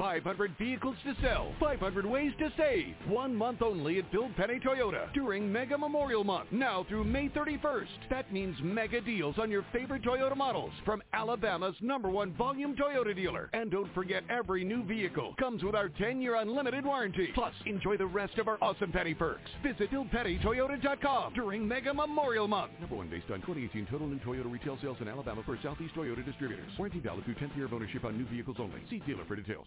500 vehicles to sell, 500 ways to save. One month only at Bill Penney Toyota during Mega Memorial Month, now through May 31st. That means mega deals on your favorite Toyota models from Alabama's number one volume Toyota dealer. And don't forget, every new vehicle comes with our 10-year unlimited warranty. Plus, enjoy the rest of our awesome Penney perks. Visit BillPenneyToyota.com during Mega Memorial Month. Number one based on 2018 total new Toyota retail sales in Alabama for Southeast Toyota distributors. Warranty valid through 10th year of ownership on new vehicles only. See dealer for details.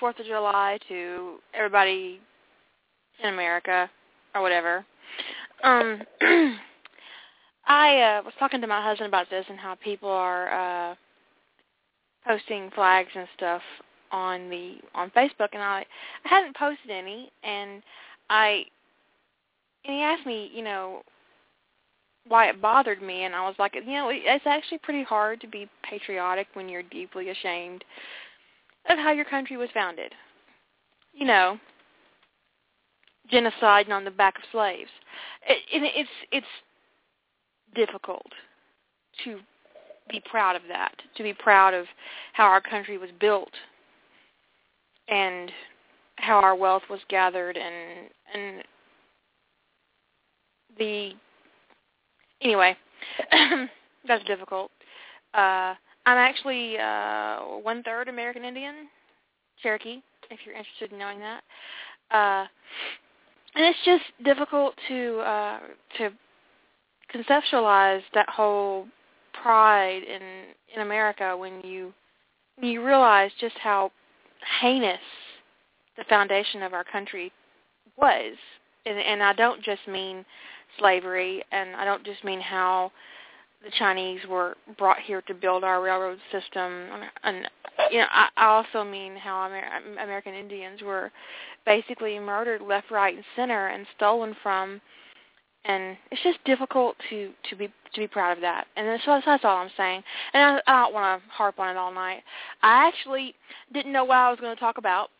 Fourth of July to everybody in America or whatever. Um, I uh, was talking to my husband about this and how people are uh, posting flags and stuff on the on Facebook, and I I hadn't posted any, and I and he asked me, you know, why it bothered me, and I was like, you know, it's actually pretty hard to be patriotic when you're deeply ashamed of how your country was founded. You know, genocide and on the back of slaves. It, it, it's it's difficult to be proud of that, to be proud of how our country was built and how our wealth was gathered and and the anyway that's difficult uh I'm actually uh, one third American Indian, Cherokee, if you're interested in knowing that. Uh, and it's just difficult to uh, to conceptualize that whole pride in in America when you when you realize just how heinous the foundation of our country was. And, and I don't just mean slavery, and I don't just mean how the Chinese were brought here to build our railroad system, and you know, I, also mean how Amer- American Indians were basically murdered left, right, and center, and stolen from. And it's just difficult to to be to be proud of that. And that's, that's all I'm saying. And I, I don't want to harp on it all night. I actually didn't know what I was going to talk about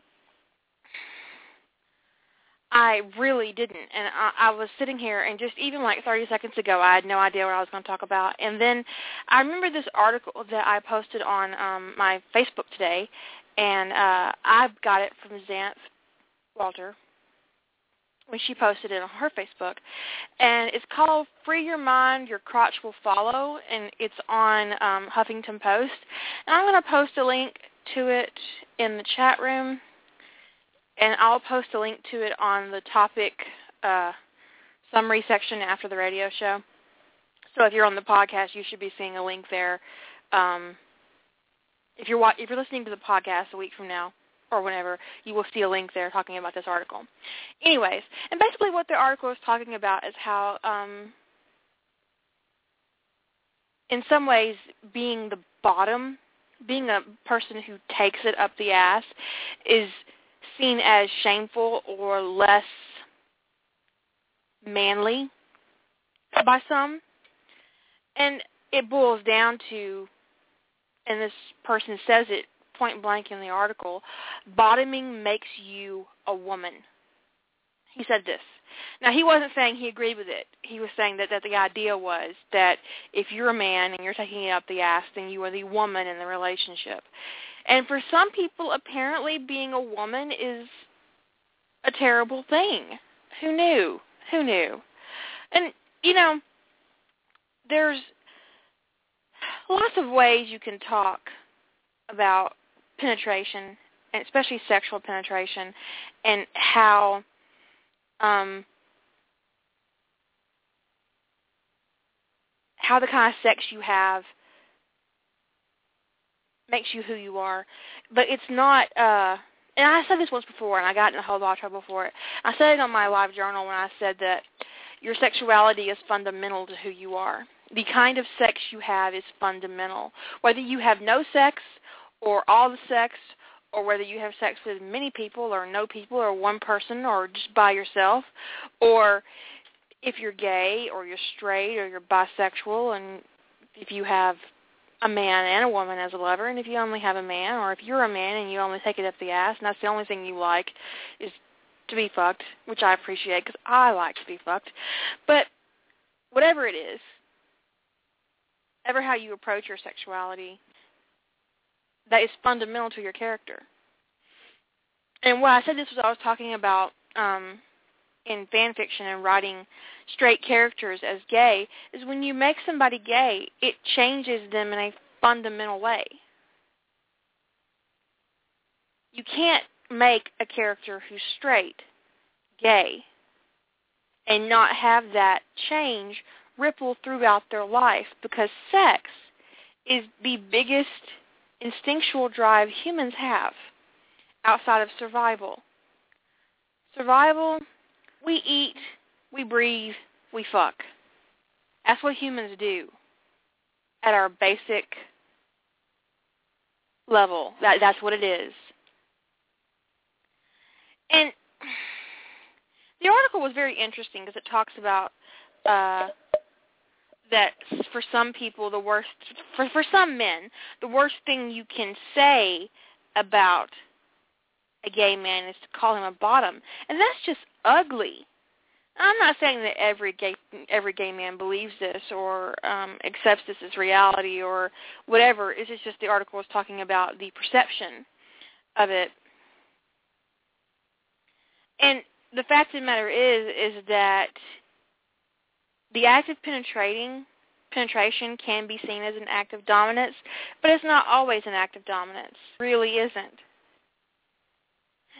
I really didn't, and I, I was sitting here, and just even like 30 seconds ago, I had no idea what I was going to talk about. And then I remember this article that I posted on um, my Facebook today, and uh, I got it from Xanth Walter when she posted it on her Facebook, and it's called "Free Your Mind, Your Crotch Will Follow," and it's on um, Huffington Post. And I'm going to post a link to it in the chat room and I'll post a link to it on the topic uh, summary section after the radio show. So if you're on the podcast, you should be seeing a link there. Um, if you're if you're listening to the podcast a week from now or whenever, you will see a link there talking about this article. Anyways, and basically what the article is talking about is how, um, in some ways, being the bottom, being a person who takes it up the ass, is seen as shameful or less manly by some. And it boils down to, and this person says it point blank in the article, bottoming makes you a woman. He said this. Now he wasn't saying he agreed with it. He was saying that, that the idea was that if you're a man and you're taking it up the ass, then you are the woman in the relationship. And for some people, apparently being a woman is a terrible thing. Who knew? Who knew? And, you know, there's lots of ways you can talk about penetration, and especially sexual penetration, and how um, how the kind of sex you have makes you who you are. But it's not uh and I said this once before and I got in a whole lot of trouble for it. I said it on my live journal when I said that your sexuality is fundamental to who you are. the kind of sex you have is fundamental. Whether you have no sex or all the sex or whether you have sex with many people or no people or one person or just by yourself or if you're gay or you're straight or you're bisexual and if you have a man and a woman as a lover and if you only have a man or if you're a man and you only take it up the ass and that's the only thing you like is to be fucked, which I appreciate because I like to be fucked. But whatever it is, ever how you approach your sexuality, that is fundamental to your character. And what I said this was I was talking about um, in fan fiction and writing straight characters as gay is when you make somebody gay, it changes them in a fundamental way. You can't make a character who's straight gay and not have that change ripple throughout their life because sex is the biggest instinctual drive humans have outside of survival. Survival, we eat, we breathe, we fuck. That's what humans do at our basic level. That that's what it is. And the article was very interesting because it talks about uh, that for some people the worst for for some men the worst thing you can say about a gay man is to call him a bottom and that's just ugly i'm not saying that every gay every gay man believes this or um accepts this as reality or whatever it's just the article was talking about the perception of it and the fact of the matter is, is that the act of penetrating penetration can be seen as an act of dominance, but it's not always an act of dominance. It really isn't.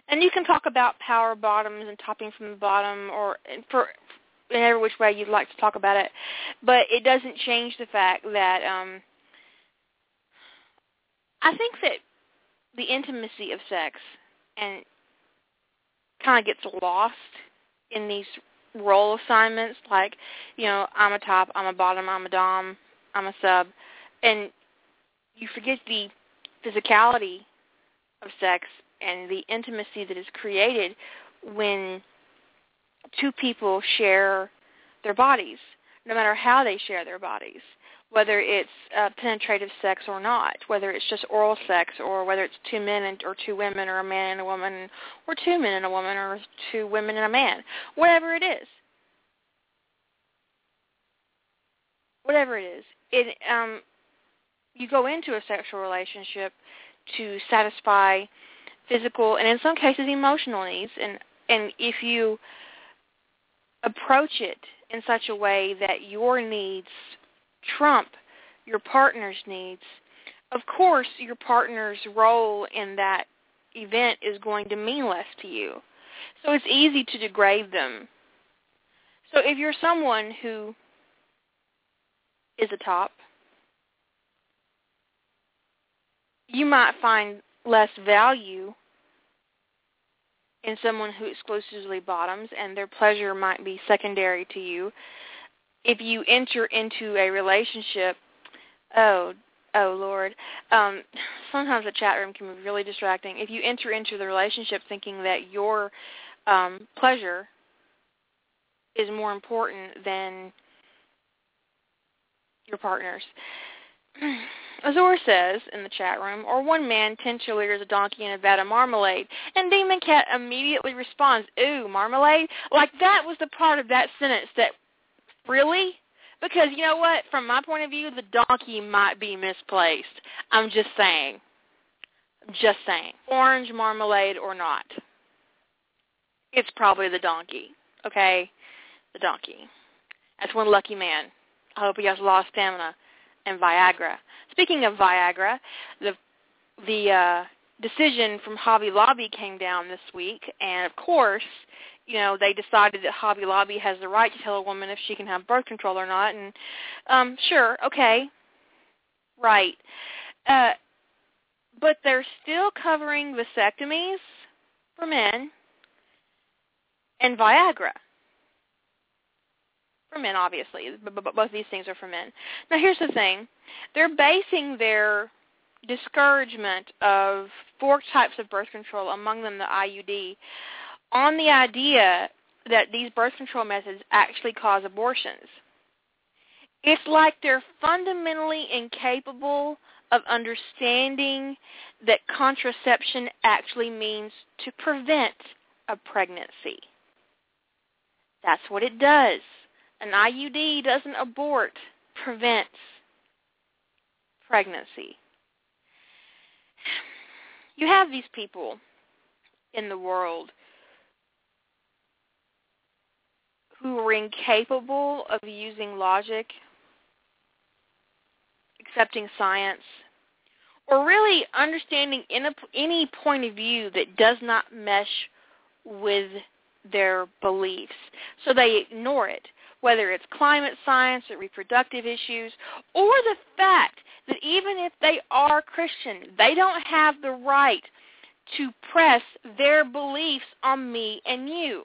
And you can talk about power bottoms and topping from the bottom, or for in every which way you'd like to talk about it, but it doesn't change the fact that um, I think that the intimacy of sex and kind of gets lost in these role assignments like, you know, I'm a top, I'm a bottom, I'm a dom, I'm a sub, and you forget the physicality of sex and the intimacy that is created when two people share their bodies, no matter how they share their bodies whether it's uh, penetrative sex or not, whether it's just oral sex or whether it's two men and, or two women or a man and a woman or two men and a woman or two women and a man, whatever it is. Whatever it is, it um, you go into a sexual relationship to satisfy physical and in some cases emotional needs, and and if you approach it in such a way that your needs trump your partner's needs, of course your partner's role in that event is going to mean less to you. So it's easy to degrade them. So if you're someone who is a top, you might find less value in someone who exclusively bottoms and their pleasure might be secondary to you if you enter into a relationship, oh, oh Lord, um, sometimes the chat room can be really distracting. If you enter into the relationship thinking that your um, pleasure is more important than your partner's. Azor says in the chat room, or one man, ten cheerleaders, a donkey, and a vat of marmalade. And Demon Cat immediately responds, ooh, marmalade? Like that was the part of that sentence that Really? Because you know what? From my point of view, the donkey might be misplaced. I'm just saying. Just saying. Orange marmalade or not. It's probably the donkey. Okay? The donkey. That's one lucky man. I hope he has lost stamina and Viagra. Speaking of Viagra, the the uh decision from Hobby Lobby came down this week and of course you know, they decided that Hobby Lobby has the right to tell a woman if she can have birth control or not. And um, sure, okay, right. Uh, but they're still covering vasectomies for men and Viagra. For men, obviously, but both of these things are for men. Now, here's the thing: they're basing their discouragement of four types of birth control, among them the IUD, on the idea that these birth control methods actually cause abortions. It's like they're fundamentally incapable of understanding that contraception actually means to prevent a pregnancy. That's what it does. An IUD doesn't abort, prevents pregnancy. You have these people in the world who are incapable of using logic, accepting science, or really understanding any point of view that does not mesh with their beliefs. So they ignore it, whether it's climate science or reproductive issues, or the fact that even if they are Christian, they don't have the right to press their beliefs on me and you.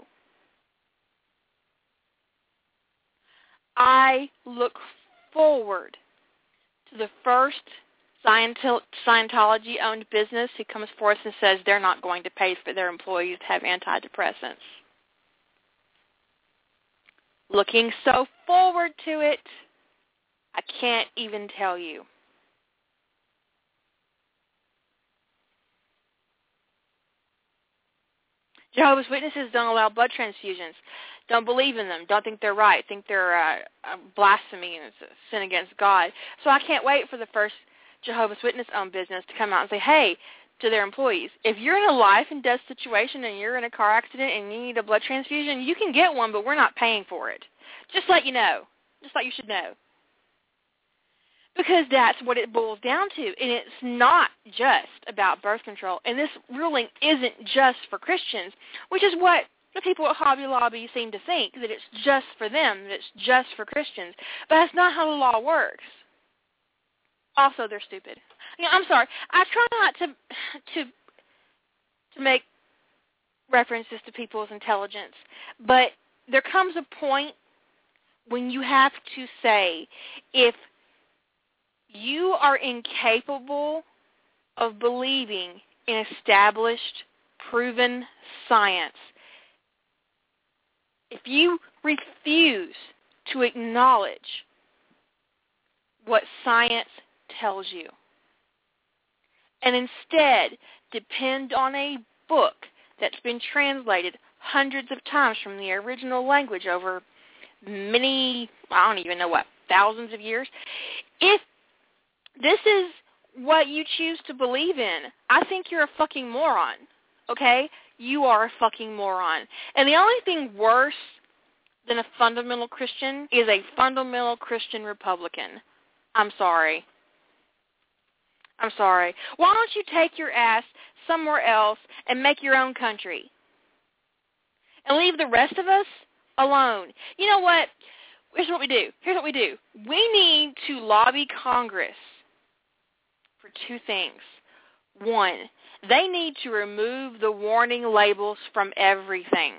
I look forward to the first Scientology-owned business who comes forth and says they're not going to pay for their employees to have antidepressants. Looking so forward to it, I can't even tell you. Jehovah's Witnesses don't allow blood transfusions. Don't believe in them. Don't think they're right. Think they're uh, a blasphemy and it's a sin against God. So I can't wait for the first Jehovah's Witness owned business to come out and say, hey, to their employees, if you're in a life and death situation and you're in a car accident and you need a blood transfusion, you can get one, but we're not paying for it. Just let you know. Just like you should know. Because that's what it boils down to. And it's not just about birth control. And this ruling isn't just for Christians, which is what the people at Hobby Lobby seem to think, that it's just for them, that it's just for Christians. But that's not how the law works. Also, they're stupid. You know, I'm sorry. I try not to to to make references to people's intelligence, but there comes a point when you have to say if you are incapable of believing in established, proven science, if you refuse to acknowledge what science tells you, and instead depend on a book that's been translated hundreds of times from the original language over many, I don't even know what, thousands of years. If this is what you choose to believe in, I think you're a fucking moron. Okay? You are a fucking moron. And the only thing worse than a fundamental Christian is a fundamental Christian Republican. I'm sorry. I'm sorry. Why don't you take your ass somewhere else and make your own country? And leave the rest of us alone. You know what? Here's what we do. Here's what we do. We need to lobby Congress for two things. One, they need to remove the warning labels from everything.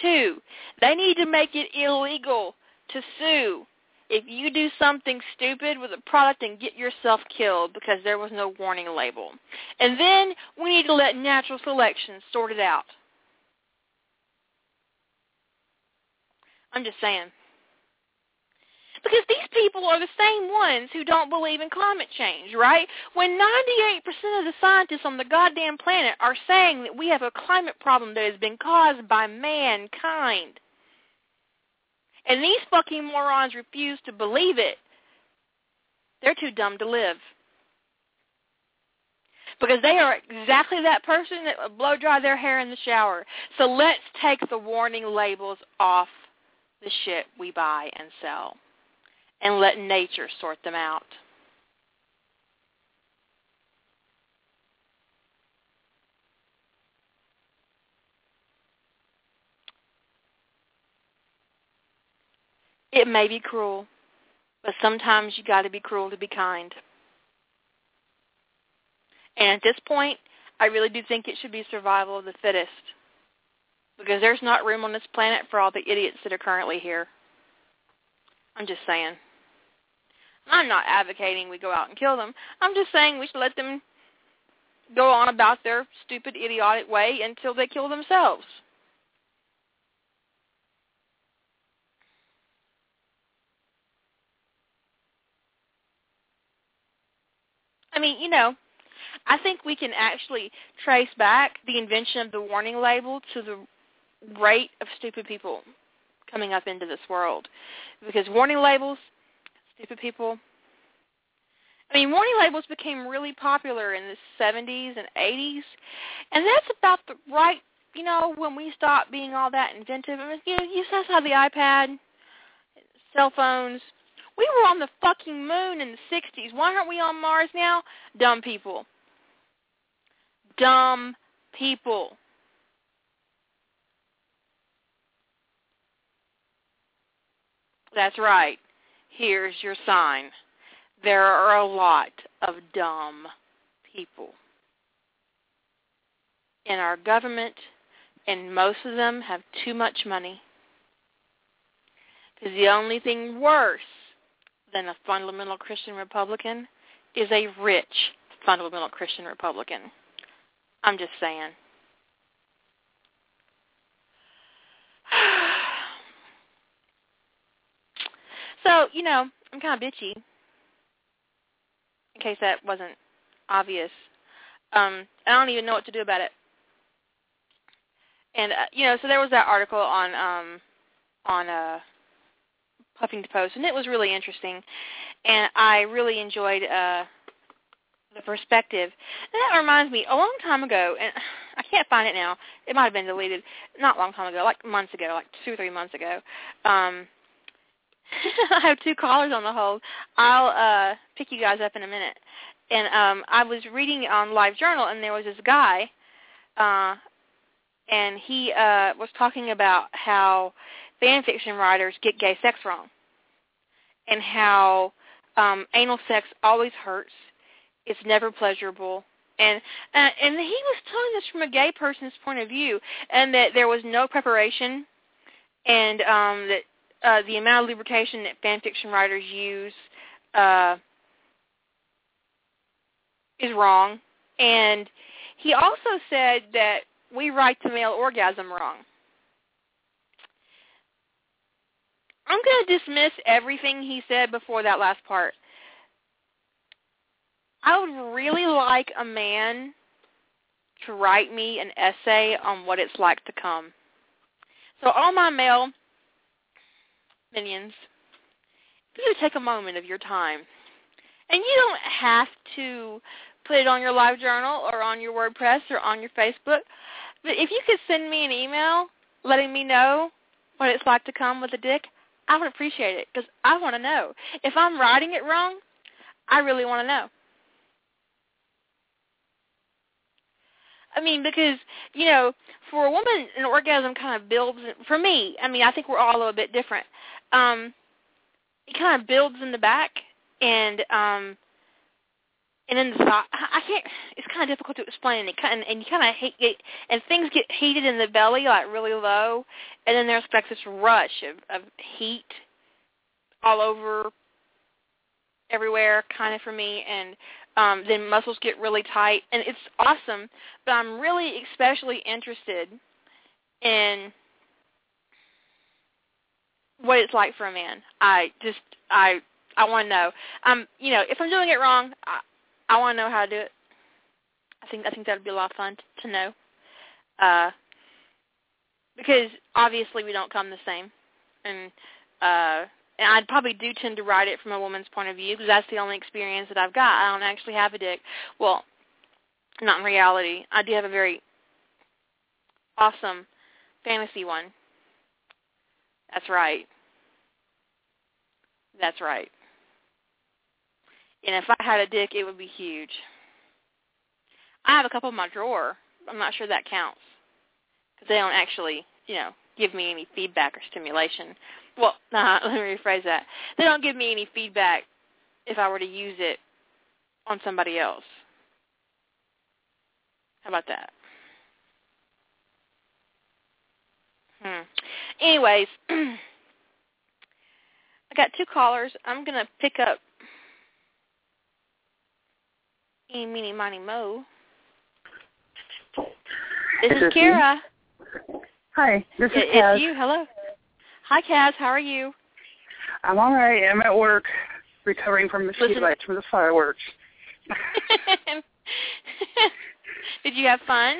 Two, they need to make it illegal to sue if you do something stupid with a product and get yourself killed because there was no warning label. And then we need to let natural selection sort it out. I'm just saying. Because these people are the same ones who don't believe in climate change, right? When 98% of the scientists on the goddamn planet are saying that we have a climate problem that has been caused by mankind, and these fucking morons refuse to believe it, they're too dumb to live. Because they are exactly that person that blow dry their hair in the shower. So let's take the warning labels off the shit we buy and sell and let nature sort them out. It may be cruel, but sometimes you got to be cruel to be kind. And at this point, I really do think it should be survival of the fittest because there's not room on this planet for all the idiots that are currently here. I'm just saying. I'm not advocating we go out and kill them. I'm just saying we should let them go on about their stupid, idiotic way until they kill themselves. I mean, you know, I think we can actually trace back the invention of the warning label to the rate of stupid people coming up into this world. Because warning labels, stupid people, I mean, warning labels became really popular in the 70s and 80s, and that's about the right, you know, when we stopped being all that inventive. I mean, you know, you just have the iPad, cell phones. We were on the fucking moon in the 60s. Why aren't we on Mars now? Dumb people. Dumb people. That's right. Here's your sign there are a lot of dumb people in our government, and most of them have too much money. Because the only thing worse than a fundamental Christian Republican is a rich fundamental Christian Republican. I'm just saying. so, you know, I'm kind of bitchy in case that wasn't obvious. Um, I don't even know what to do about it. And uh, you know, so there was that article on um, on uh, Huffington Post, and it was really interesting, and I really enjoyed uh, the perspective. And that reminds me, a long time ago, and I can't find it now. It might have been deleted. Not long time ago, like months ago, like two or three months ago. Um, I have two callers on the hold. I'll uh pick you guys up in a minute. And um I was reading on LiveJournal and there was this guy uh and he uh was talking about how fan fiction writers get gay sex wrong. And how um anal sex always hurts. It's never pleasurable. And uh, and he was telling this from a gay person's point of view and that there was no preparation and um that uh, the amount of lubrication that fan fiction writers use uh, is wrong. And he also said that we write the male orgasm wrong. I'm going to dismiss everything he said before that last part. I would really like a man to write me an essay on what it's like to come. So all my male minions, you take a moment of your time. And you don't have to put it on your live journal or on your WordPress or on your Facebook. But if you could send me an email letting me know what it's like to come with a dick, I would appreciate it because I want to know. If I'm writing it wrong, I really want to know. I mean, because you know, for a woman, an orgasm kind of builds. For me, I mean, I think we're all a little bit different um, it kind of builds in the back and um, and then the side. I can't. It's kind of difficult to explain. It kind of, and you kind of hate it, and things get heated in the belly, like really low, and then there's like this rush of, of heat all over everywhere, kind of for me, and um, then muscles get really tight, and it's awesome. But I'm really especially interested in what it's like for a man. I just I I want to know. Um, you know, if I'm doing it wrong, I want to know how to do it. I think I think that'd be a lot of fun to, to know. Uh, because obviously we don't come the same, and uh, and I'd probably do tend to write it from a woman's point of view because that's the only experience that I've got. I don't actually have a dick. Well, not in reality. I do have a very awesome fantasy one that's right. That's right. And if I had a dick, it would be huge. I have a couple in my drawer. I'm not sure that counts because they don't actually, you know, give me any feedback or stimulation. Well, nah, let me rephrase that. They don't give me any feedback if I were to use it on somebody else. How about that? Hmm. Anyways, I got two callers. I'm gonna pick up Eeny, meeny, mo. This is, Kara. Hi, this is Kaz. It's you. Hello. Hi, Kaz. How are you? I'm all right. I'm at work, recovering from the Listen- bites from the fireworks. Did you have fun?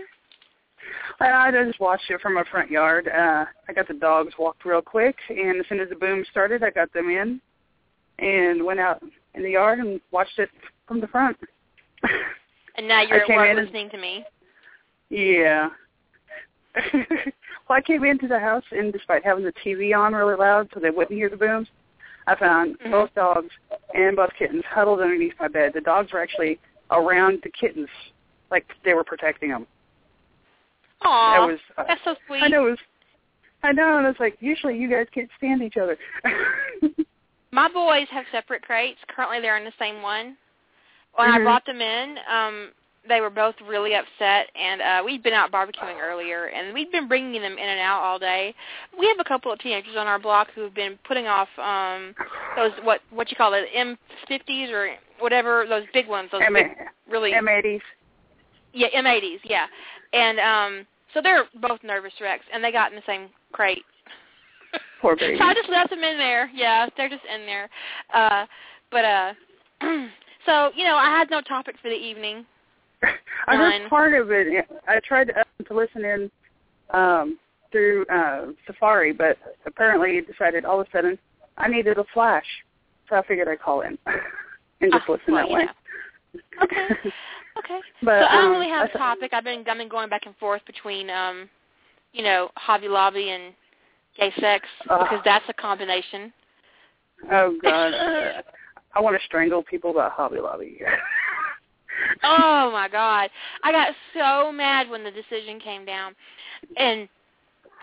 And I just watched it from my front yard. Uh, I got the dogs walked real quick, and as soon as the boom started, I got them in and went out in the yard and watched it from the front. And now you're at work and- listening to me. yeah. well, I came into the house, and despite having the TV on really loud so they wouldn't hear the booms, I found Mhm. both dogs and both kittens huddled underneath my bed. The dogs were actually around the kittens, like they were protecting them. Aw, That was uh, that's so sweet. I know it was. I know, and it's like usually you guys can't stand each other. My boys have separate crates. Currently, they're in the same one. When I Mhm. brought them in, um, they were both really upset, and uh, we'd been out barbecuing earlier, and we'd been bringing them in and out all day. We have a couple of teenagers on our block who have been putting off um, those what what you call it M50s or whatever those big ones, those M big, really M80s. yeah M80s, yeah, and um, so they're both nervous wrecks, and they got in the same crate. Poor baby. So I just left them in there. Yeah, they're just in there. Uh, but uh, so you know, I had no topic for the evening. I heard part of it. I tried to, uh, to listen in um, through uh, Safari, but apparently it decided all of a sudden I needed a flash, so I figured I'd call in and just Ah, listen well, that way. yeah. Okay. Okay. But, so I don't um, really have a topic. I've been I've been going back and forth between um, you know, Hobby Lobby and gay sex Ugh. because that's a combination. oh God, uh, I want to strangle people about Hobby Lobby. oh my god. I got so mad when the decision came down. And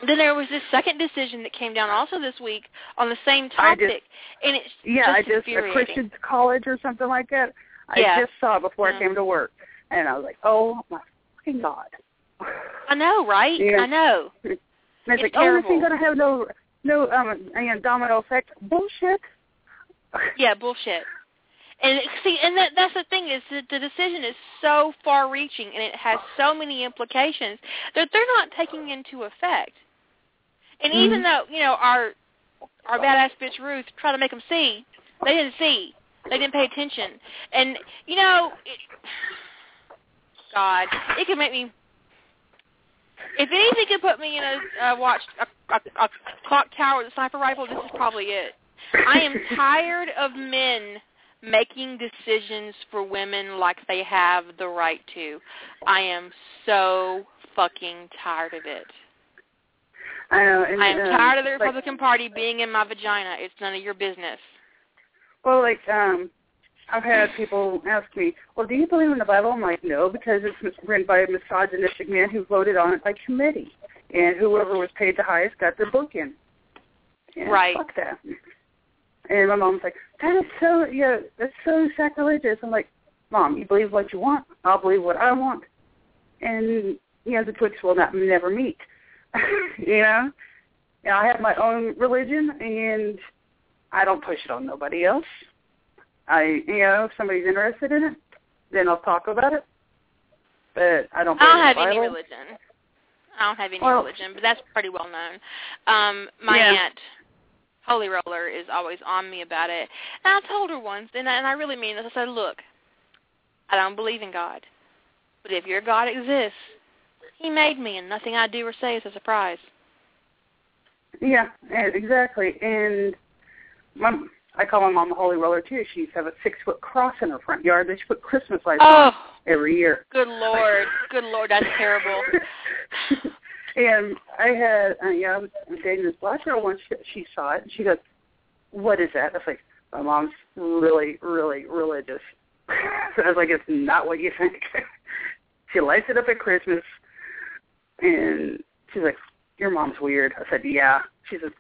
then there was this second decision that came down also this week on the same I just- topic. and it's Yeah, I just a. Christian college or something like that. I Yeah. just saw it before. I came to work, and I was like, "Oh my fucking god!" I know, right? Yeah. I know. And it's, It's like, "Oh, this ain't gonna have no no um you know, domino effect." Bullshit. Yeah, bullshit. And see, and that that's the thing is that the decision is so far-reaching and it has so many implications that they're not taking into effect. And even Mhm. though you know our our badass bitch Ruth tried to make them see, they didn't see. They didn't pay attention. And you know, it, God, it could make me. If anything could put me in a uh, watch a, a, a clock tower with a sniper rifle, this is probably it. I am tired of men making decisions for women like they have the right to. I am so fucking tired of it. I know. And, I am uh, tired of the like- Republican Party being in my vagina. It's none of your business. Well, like um, I've had people ask me, "Well, do you believe in the Bible?" I'm like, "No," because it's written by a misogynistic man who voted on it by committee, and whoever was paid the highest got their book in. And Right. Fuck that. And my mom's like, "That is so yeah, that's so sacrilegious." I'm like, "Mom, you believe what you want. I'll believe what I want." And you know, the twigs will not never meet. you know. And I have my own religion, and I don't push it on nobody else. I, you know, if somebody's interested in it, then I'll talk about it. But I don't. I don't have any religion. I don't have any Well- religion, but that's pretty well known. Um, my Yeah. aunt, Holy Roller, is always on me about it. And I told her once, and I, and I really mean this. I said, "Look, I don't believe in God, but if your God exists, He made me, and nothing I do or say is a surprise." Yeah, eh, exactly. And my, I call my mom the Holy Roller too. She used to have a six foot cross in her front yard that she put Christmas lights on Oh, every year. good lord, good lord, that's terrible. and I had, uh, yeah, I was dating this black girl once. She, she saw it, and she goes, "What is that?" I was like, "My mom's really, really religious." so I was like, "It's not what you think." she lights it up at Christmas, and she's like, "Your mom's weird." I said, "Yeah." She says,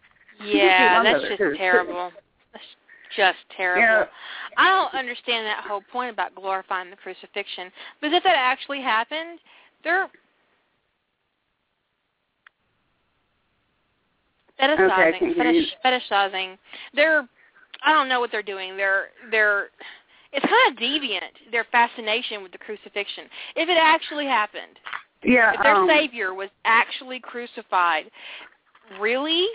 Yeah, that's just too. terrible. That's just terrible. Yeah. I don't understand that whole point about glorifying the crucifixion. Because if that actually happened, they're Okay, I fetishizing, you. fetish, fetishizing. They're I don't know what they're doing. They're they're it's kind of deviant their fascination with the crucifixion. If it actually happened, Yeah. if their um, savior was actually crucified, really?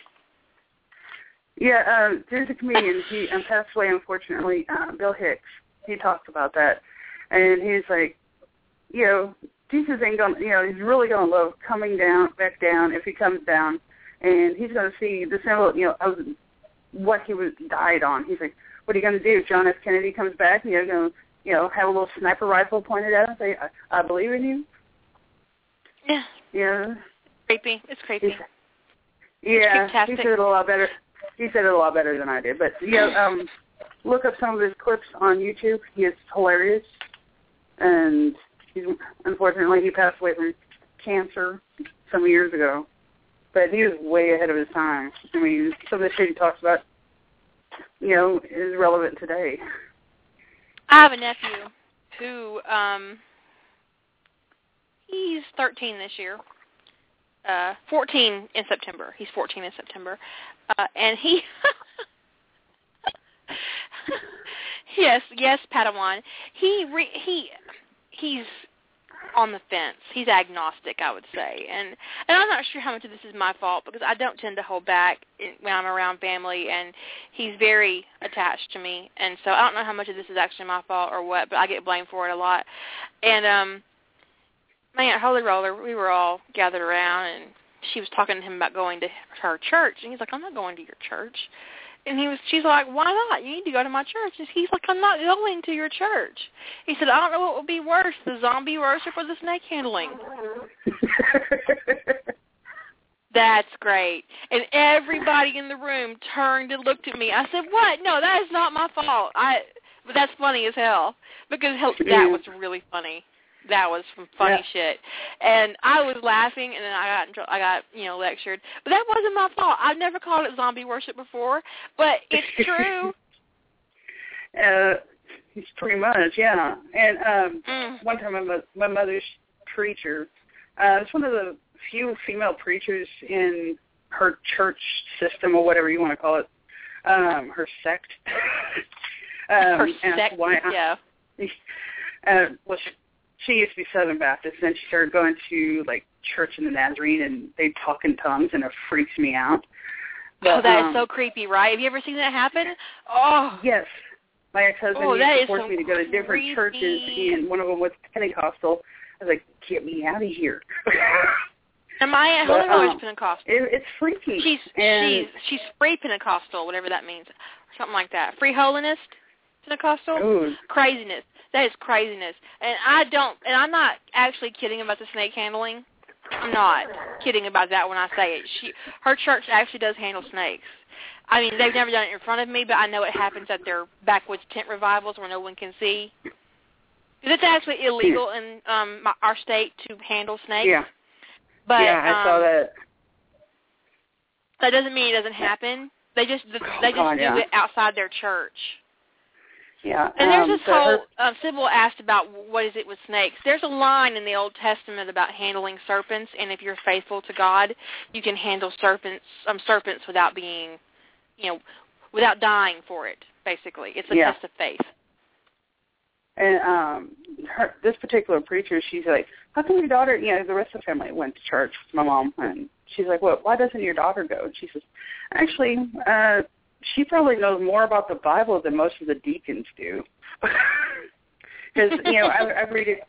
Yeah, uh, there's a comedian. He um, passed away, unfortunately. Uh, Bill Hicks. He talked about that, and he's like, you know, Jesus ain't gonna, you know, he's really gonna love coming down, back down if he comes down, and he's gonna see the symbol, you know, of what he was died on. He's like, what are you gonna do? John F. Kennedy comes back, and you're gonna, you know, have a little sniper rifle pointed at him, and say, I, I believe in you. Yeah, Yeah. creepy. It's creepy. He's- Yeah, he fantastic. said it a lot better. He said it a lot better than I did. But yeah, um, look up some of his clips on YouTube. He is hilarious, and he's unfortunately he passed away from cancer some years ago. But he was way ahead of his time. I mean, some of the shit he talks about, you know, is relevant today. I have a nephew who um he's 13 this year. Uh 14 in September. He's 14 in September. Uh and he Yes, yes, Padawan. He re- he he's on the fence. He's agnostic, I would say, and and I'm not sure how much of this is my fault because I don't tend to hold back when I'm around family, and he's very attached to me, and so I don't know how much of this is actually my fault or what, but I get blamed for it a lot. And um, my aunt Holy Roller, we were all gathered around, and she was talking to him about going to her church, and he's like, "I'm not going to your church." And he was, she's like, why not? You need to go to my church. And he's like, I'm not going to your church. He said, I don't know what would be worse, the zombie worship or the snake handling. That's great. And everybody in the room turned and looked at me. I said, what? No, that is not my fault. I, but that's funny as hell because hell, that was really funny. That was some funny Yeah. shit, and I was laughing, and then I got I got you know lectured. But that wasn't my fault. I've never called it zombie worship before, but it's true. uh, it's pretty much, yeah. And um, Mm. one time my, my mother's preacher, uh, it's one of the few female preachers in her church system or whatever you want to call it, um, her sect. um, Her sect, why I- yeah. uh, well, she, she used to be Southern Baptist, and then she started going to like church in the Nazarene, and they talk in tongues, and it freaks me out. oh, that is um, so creepy, right? Have you ever seen that happen? Oh, Yes. My ex-husband Oh, that used to force some me to go to different churches, and one of them was Pentecostal. I was like, get me out of here. and aunt But, Holy um, Pentecostal. it, it's freaky. She's and she's she's free Pentecostal, whatever that means, something like that. Free holiness Pentecostal. ooh, Craziness. That is craziness. And I don't. And I'm not actually kidding about the snake handling. I'm not kidding about that when I say it. She, her church actually does handle snakes. I mean, they've never done it in front of me, but I know it happens at their backwoods tent revivals where no one can see. 'Cause It's actually illegal in um my, our state to handle snakes. yeah, But yeah, I um, saw that. that doesn't mean it doesn't happen. They just they Oh, just God, do yeah. it outside their church. Yeah, And there's um, this whole um, Sybil asked about what is it with snakes. There's a line in the Old Testament about handling serpents, and if you're faithful to God, you can handle serpents um, serpents without being, you know, without dying for it. Basically, it's a Yeah. test of faith. And um her this particular preacher, she's like, How come your daughter you know, the rest of the family went to church with my mom and she's like, Well, why doesn't your daughter go? And she says, Actually, uh she probably knows more about the Bible than most of the deacons do. Because, you know, I I read it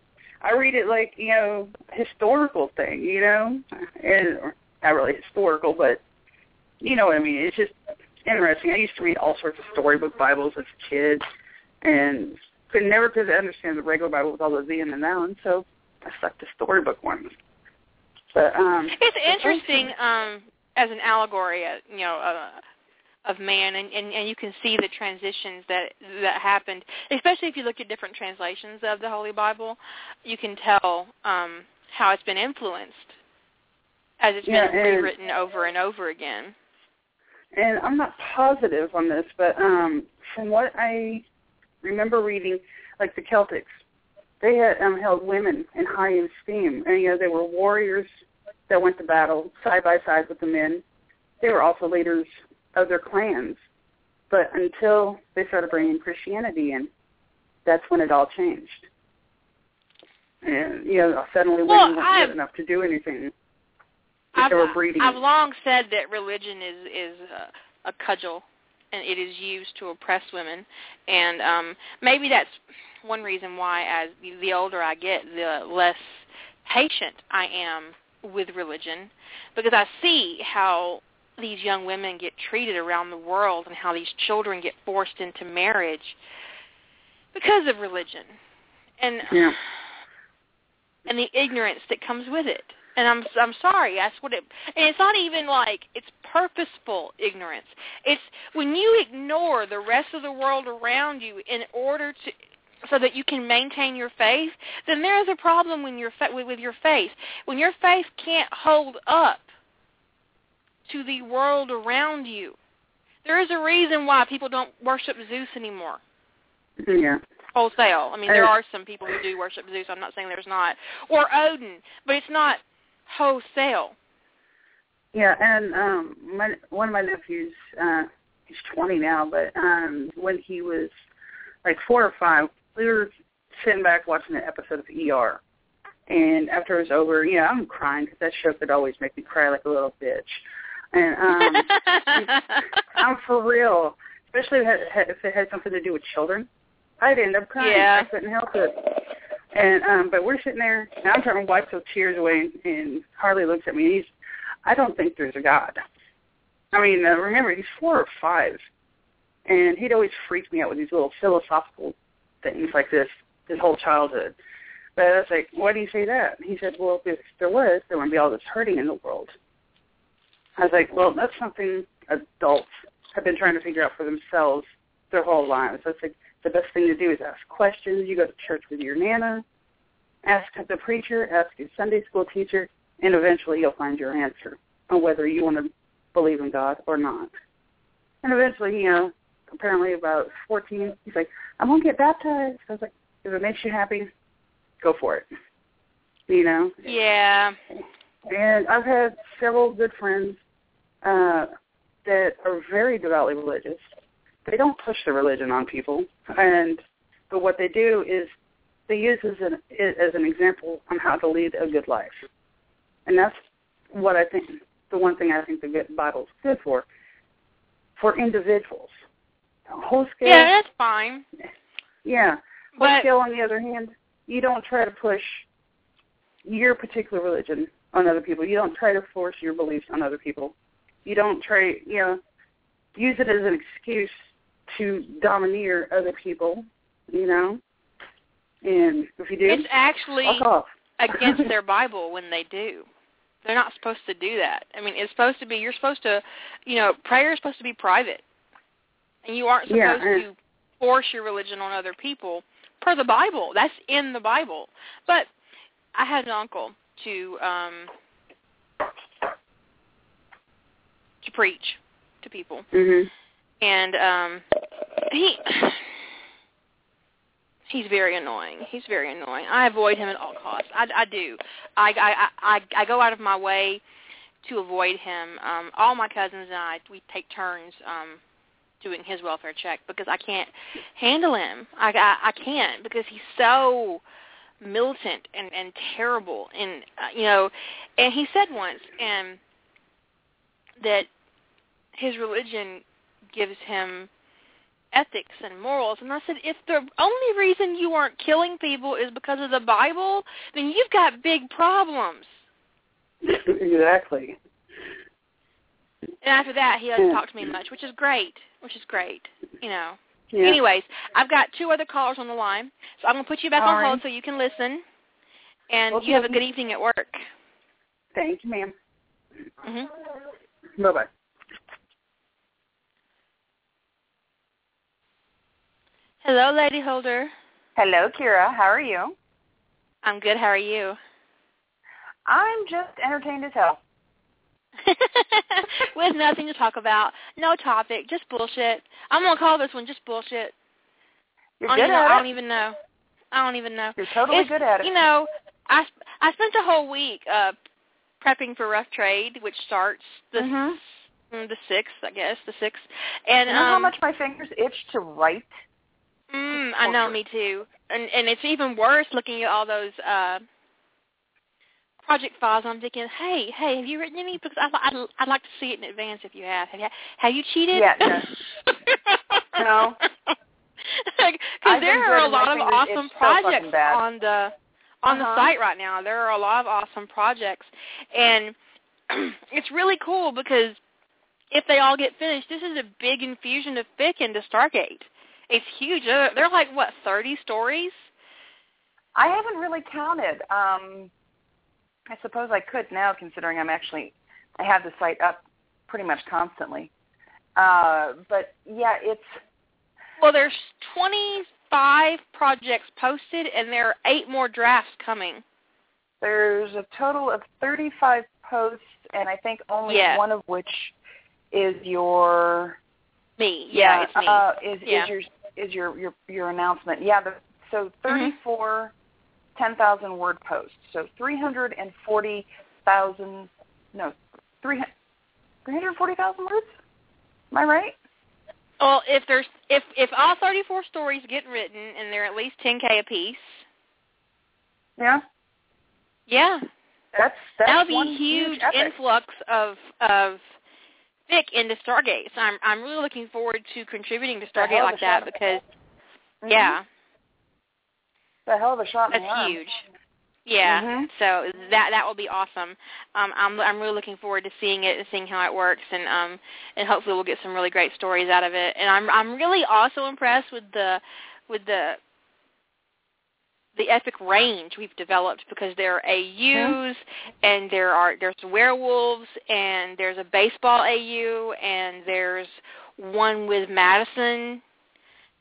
I read it like, you know, historical thing, you know? And not really historical, but you know what I mean. It's just interesting. I used to read all sorts of storybook Bibles as a kid and could never could understand the regular Bible with all the Z and the noun, so I stuck to storybook ones. But um It's interesting um, as an allegory, uh, you know, uh, of man, and, and and you can see the transitions that that happened. Especially if you look at different translations of the Holy Bible, you can tell um, how it's been influenced as it's Yeah, been and- rewritten over and over again. and I'm not positive on this, but um from what I remember reading, like the Celtics, they had um held women in high esteem. And you know, they were warriors that went to battle side by side with the men. They were also leaders of their clans. But until they started bringing Christianity in, that's when it all changed. And you know, suddenly Well, women weren't good enough to do anything. I've, they were breeding. I've long said that religion is is a, a cudgel, and it is used to oppress women, and um, maybe that's one reason why, as the older I get, the less patient I am with religion, because I see how these young women get treated around the world, and how these children get forced into marriage because of religion, and Yeah. and the ignorance that comes with it. And I'm I'm sorry, that's what it and it's not even like it's purposeful ignorance. It's when you ignore the rest of the world around you in order to so that you can maintain your faith, then there is a problem when your fa- with, with your faith. When your faith can't hold up to the world around you. There is a reason why people don't worship Zeus anymore Yeah. wholesale. I mean, there Uh, are some people who do worship Zeus. I'm not saying there's not, or Odin, but it's not wholesale. Yeah, and um my one of my nephews, uh he's twenty now, but um when he was like four or five, we were sitting back watching an episode of ER. And after it was over, you know, I'm crying because that show could always make me cry like a little bitch. And um I'm for real, especially if it, had, if it had something to do with children. I'd end up crying. Yeah. I couldn't help it. And um but we're sitting there, and I'm trying to wipe those tears away, and Harley looks at me, and he's, I don't think there's a God. I mean, uh, remember he's four or five, and he'd always freak me out with these little philosophical things like this his whole childhood. But I was like, why do you say that? He said, well, if there was, there wouldn't be all this hurting in the world. I was like, well, that's something adults have been trying to figure out for themselves their whole lives. That's like the best thing to do is ask questions. You go to church with your nana, ask the preacher, ask your Sunday school teacher, and eventually you'll find your answer on whether you want to believe in God or not. And eventually, you know, apparently about 14, he's like, I'm going to get baptized. I was like, if it makes you happy, go for it. You know? yeah. And I've had several good friends uh, that are very devoutly religious. They don't push the religion on people, and but what they do is they use as an as an example on how to lead a good life, and that's what I think. The one thing I think the Bible's good for, for individuals. Whole scale, Yeah, that's fine. yeah. Whole But scale, on the other hand, you don't try to push your particular religion on other people. You don't try to force your beliefs on other people. You don't try, you know, use it as an excuse to domineer other people, you know. And if you do, it's actually against their Bible when they do. They're not supposed to do that. I mean, it's supposed to be you're supposed to, you know, prayer is supposed to be private. And you aren't supposed Yeah, to force your religion on other people per the Bible. That's in the Bible. But I had an uncle to um to preach to people Mhm. and um he he's very annoying. He's very annoying. I avoid him at all costs. I, I do. I, I I I go out of my way to avoid him. Um all my cousins and I we take turns um doing his welfare check because I can't handle him. I I, I can't because he's so militant and and terrible and uh, you know and he said once and that his religion gives him ethics and morals and I said if the only reason you aren't killing people is because of the Bible then you've got big problems exactly. and after that he doesn't Yeah. talk to me much which is great which is great you know Yeah. Anyways, I've got two other callers on the line, so I'm going to put you back All on right. hold so you can listen. And Okay. you have a good evening at work. Thank you, ma'am. hmm Bye bye. Hello, Lady Holder. Hello, Kira. How are you? I'm good. How are you? I'm just entertained as hell. With nothing to talk about, no topic, just bullshit. I'm gonna call this one just bullshit. You're I don't, good even, at I don't even know. I don't even know. You're totally It's- good at it. You know, I I spent a whole week uh prepping for Rough Trade, which starts this Mhm. Mm, the sixth, I guess, the sixth. And you know um, how much my fingers itch to write? Mm, I know, me too. And and it's even worse looking at all those uh project files. I'm thinking, hey, hey, have you written any? Because I'd, I'd, I'd like to see it in advance if you have. Have you, have you cheated? Yeah, no. No. Because there are a lot of awesome so projects bad. on the on Uh-huh. the site right now. There are a lot of awesome projects, and it's really cool because if they all get finished, this is a big infusion of fic into Stargate. It's huge. They're, like what thirty stories. I haven't really counted. Um, I suppose I could now, considering I'm actually I have the site up pretty much constantly. Uh, but yeah, it's Well, there's 25 projects posted, and there are eight more drafts coming. there's a total of 35 posts, and I think only Yeah. one of which is your Me, yeah, it's me. Uh, is Yeah. is your is your your your announcement? Yeah, the, so Mm-hmm. 34 10,000 word posts. So 340,000 no, 300 340,000 words? Am I right? Well, if there's if if all 34 stories get written and they're at least 10k a piece, Yeah. yeah, That's that's that would be a huge epic. influx of of fic into Stargate. So I'm I'm really looking forward to contributing to Stargate like that because Mhm. yeah, The hell of a shot that's huge. Yeah, Mhm. so that that will be awesome. Um, I'm I'm really looking forward to seeing it and seeing how it works, and um, and hopefully we'll get some really great stories out of it. And I'm I'm really also impressed with the with the the epic range we've developed because there are AUs and there are there's werewolves and there's a baseball AU and there's one with Madison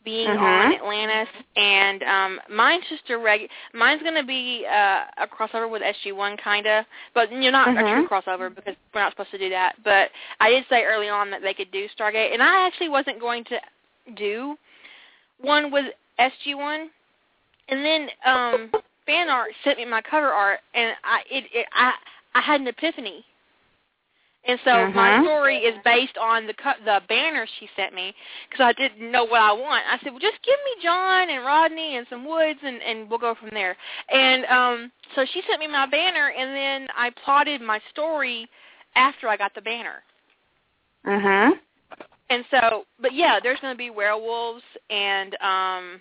being Mhm. on Atlantis and um mine's just a reg mine's going to be uh a crossover with SG1 kind of but you know not a true Mhm. crossover because we're not supposed to do that but I did say early on that they could do Stargate and I actually wasn't going to do one with SG1 and then um fan art sent me my cover art and I it, it I I had an epiphany and so my Mhm. story is based on the co- the banner she sent me because I didn't know what I want. I said, "Well, just give me John and Rodney and some woods, and and we'll go from there." And um, so she sent me my banner, and then I plotted my story after I got the banner. Mhm. And so, but yeah, there's going to be werewolves, and um,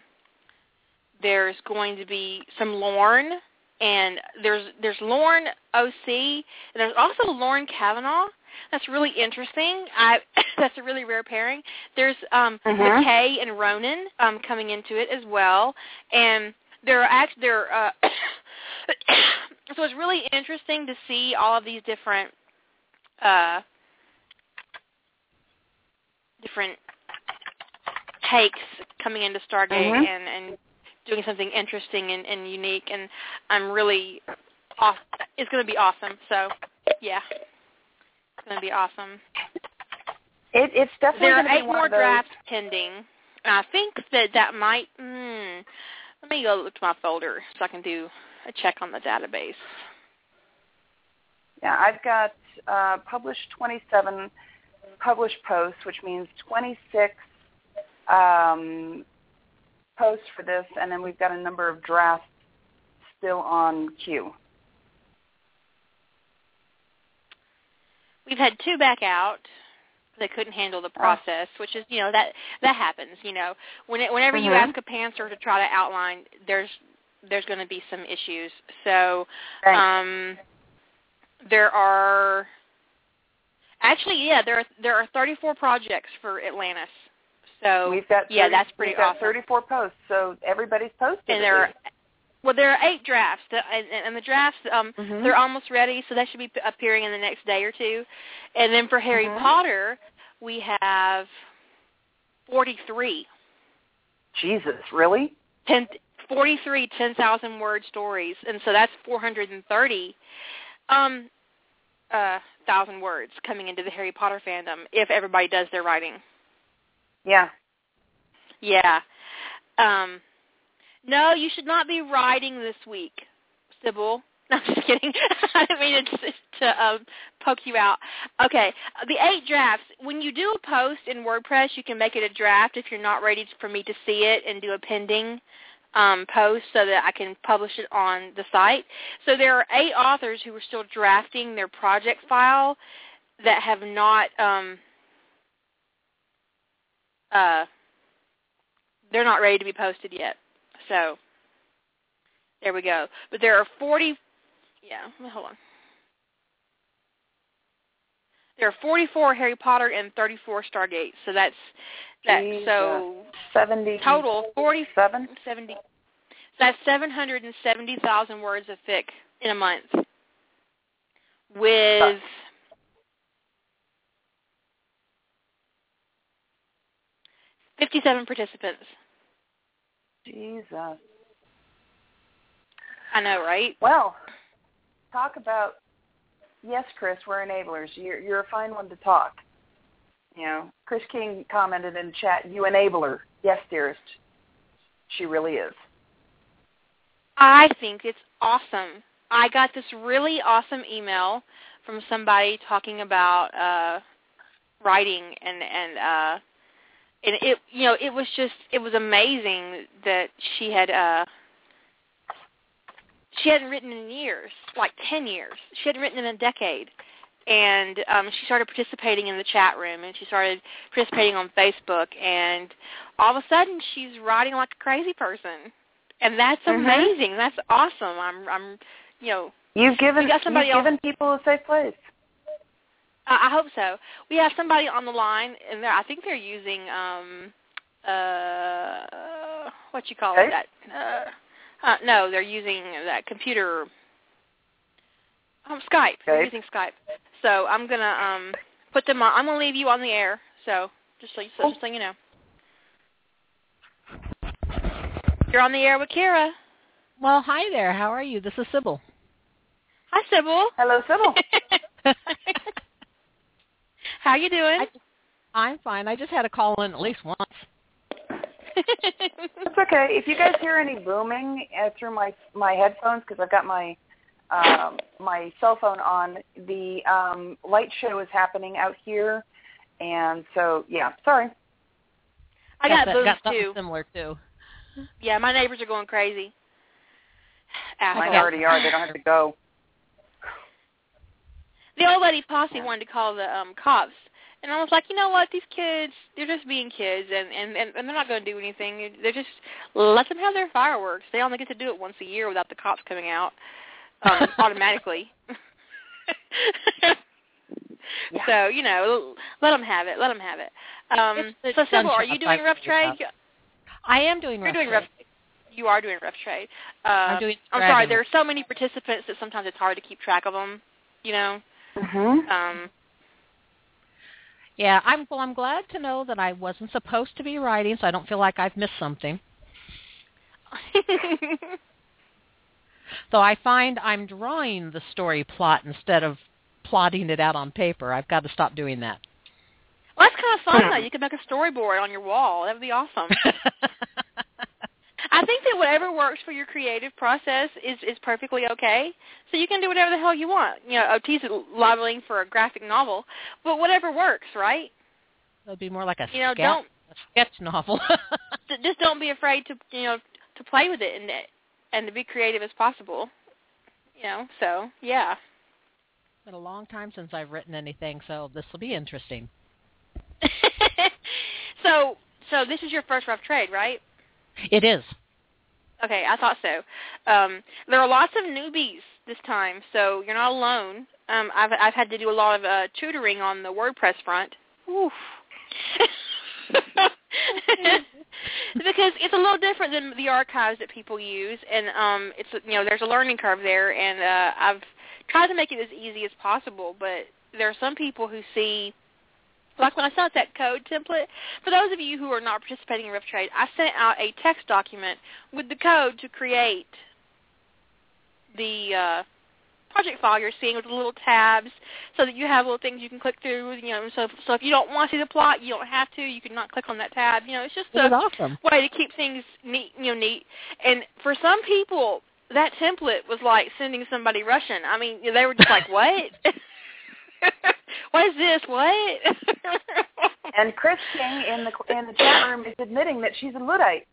there's going to be some Lorne, and there's there's Lorne OC, and there's also Lorne Kavanagh. That's really interesting. I that's a really rare pairing. There's um Mhm. McKay and Ronan um coming into it as well, and there are actually there uh so it's really interesting to see all of these different uh different takes coming into Stargate Mhm. and and doing something interesting and, and unique and I'm really off it's going to be awesome. So, yeah. It's going to be awesome. It, it's definitely There are eight more drafts pending. And I think that that might mm, let me go look to my folder so I can do a check on the database. Yeah, I've got uh, published 27 published posts, which means 26 um, posts for this, and then we've got a number of drafts still on queue. We've had two back out. They couldn't handle the process, which is, you know, that that happens. You know, when it, whenever you Mhm. ask a pantser to try to outline, there's there's going to be some issues. So, um, there are actually, yeah, there are there are 34 projects for Atlantis. So we've got yeah, that's pretty we've got 34 posts, so everybody's posted. and there are well, there are eight drafts, and, the drafts um, Mhm. they're almost ready, so that should be appearing in the next day or two. And then for Harry Mhm. Potter, we have 43. Jesus, really? 10, 43 10,000 word stories, and so that's 430 um, uh, thousand words coming into the Harry Potter fandom if everybody does their writing. Yeah. Yeah. Um, no, you should not be writing this week, Sybil. No, I'm just kidding. I didn't mean to, to um, poke you out. Okay, the eight drafts. When you do a post in WordPress, you can make it a draft if you're not ready for me to see it and do a pending um, post so that I can publish it on the site. So there are eight authors who are still drafting their project file that have not um, uh, they're not ready to be posted yet. So there we go. But there are 40 yeah, hold on. There are 44 Harry Potter and 34 Stargate. So that's that. Jesus. So 70 total 47? 70. So that's 770,000 words of fic in a month. With fifty-seven participants. Jesus. I know, right? Well, talk about yes, Chris, we're enablers. You're you're a fine one to talk. You know, Chris King commented in chat, "You enabler." Yes, dearest, she really is. I think it's awesome. I got this really awesome email from somebody talking about uh writing and and uh and it you know it was just it was amazing that she had uh she hadn't written in years like 10 years. She hadn't written in a decade. And um she started participating in the chat room and she started participating on Facebook. And all of a sudden she's writing like a crazy person. And that's Mhm. amazing. That's awesome. I'm i'm you know You've given We got somebody you've given people a safe place. I I hope so. We have somebody on the line, and they're, I think they're using um uh what you call it that uh, uh no, they're using that computer um Skype. They're using Skype. So I'm gonna um put them on. I'm gonna leave you on the air. So just so you, so, just so you know. You're on the air with Kira. Well, hi there. How are you? This is Sybil. Hi, Sybil. Hello, Sybil. How you doing? I'm fine. I just had a call in at least once. It's okay. If you guys hear any booming uh, through my my headphones, because I've got my um, my cell phone on, the um, light show is happening out here, and so yeah. Sorry. I got, that- booms got something too. similar too. Yeah, my neighbors are going crazy. Mine already are. They don't have to go. The old lady posse wanted to call the um cops, and I was like, you know what? These kids, they're just being kids, and and and, and they're not going to do anything. They're just let them have their fireworks. They only get to do it once a year without the cops coming out um, automatically. Yeah. So you know, let them have it. Let them have it. Um, so Sybil, are you doing rough trade? I am doing rough. You're rough doing trade. rough. You are doing rough trade. Uh, I'm doing I'm sorry. There are so many participants that sometimes it's hard to keep track of them. You know. Mm-hmm. Um, Yeah, I'm well. I'm glad to know that I wasn't supposed to be writing, so I don't feel like I've missed something. Though I find I'm drawing the story plot instead of plotting it out on paper. I've got to stop doing that. Well, that's kind of fun though. You could make a storyboard on your wall. That would be awesome. I think that whatever works for your creative process is is perfectly okay. So you can do whatever the hell you want. You know, OT's labeling for a graphic novel, but whatever works, right? It'd be more like a, You know, sketch, don't a sketch novel. just don't be afraid to you know to play with it and and to be creative as possible. You know, so yeah. It's been a long time since I've written anything, so this will be interesting. so so this is your first rough trade, right? It is. Okay, I thought so. Um, there are lots of newbies this time, so you're not alone. Um, I've I've had to do a lot of uh, tutoring on the WordPress front. Oof. because it's a little different than the archives that people use, and um, it's you know there's a learning curve there, and uh, I've tried to make it as easy as possible. But there are some people who see like when I sent out that code template, for those of you who are not participating in Rough Trade, I sent out a text document with the code to create the uh, project file you're seeing with the little tabs so that you have little things you can click through. You know, so so if you don't want to see the plot, you don't have to. You can not click on that tab. You know, it's just was a awesome. way to keep things neat. You know, neat. And for some people, that template was like sending somebody Russian. I mean, they were just like, "What? what is this? What?" And Chris King in the in the chat room is admitting that she's a Luddite.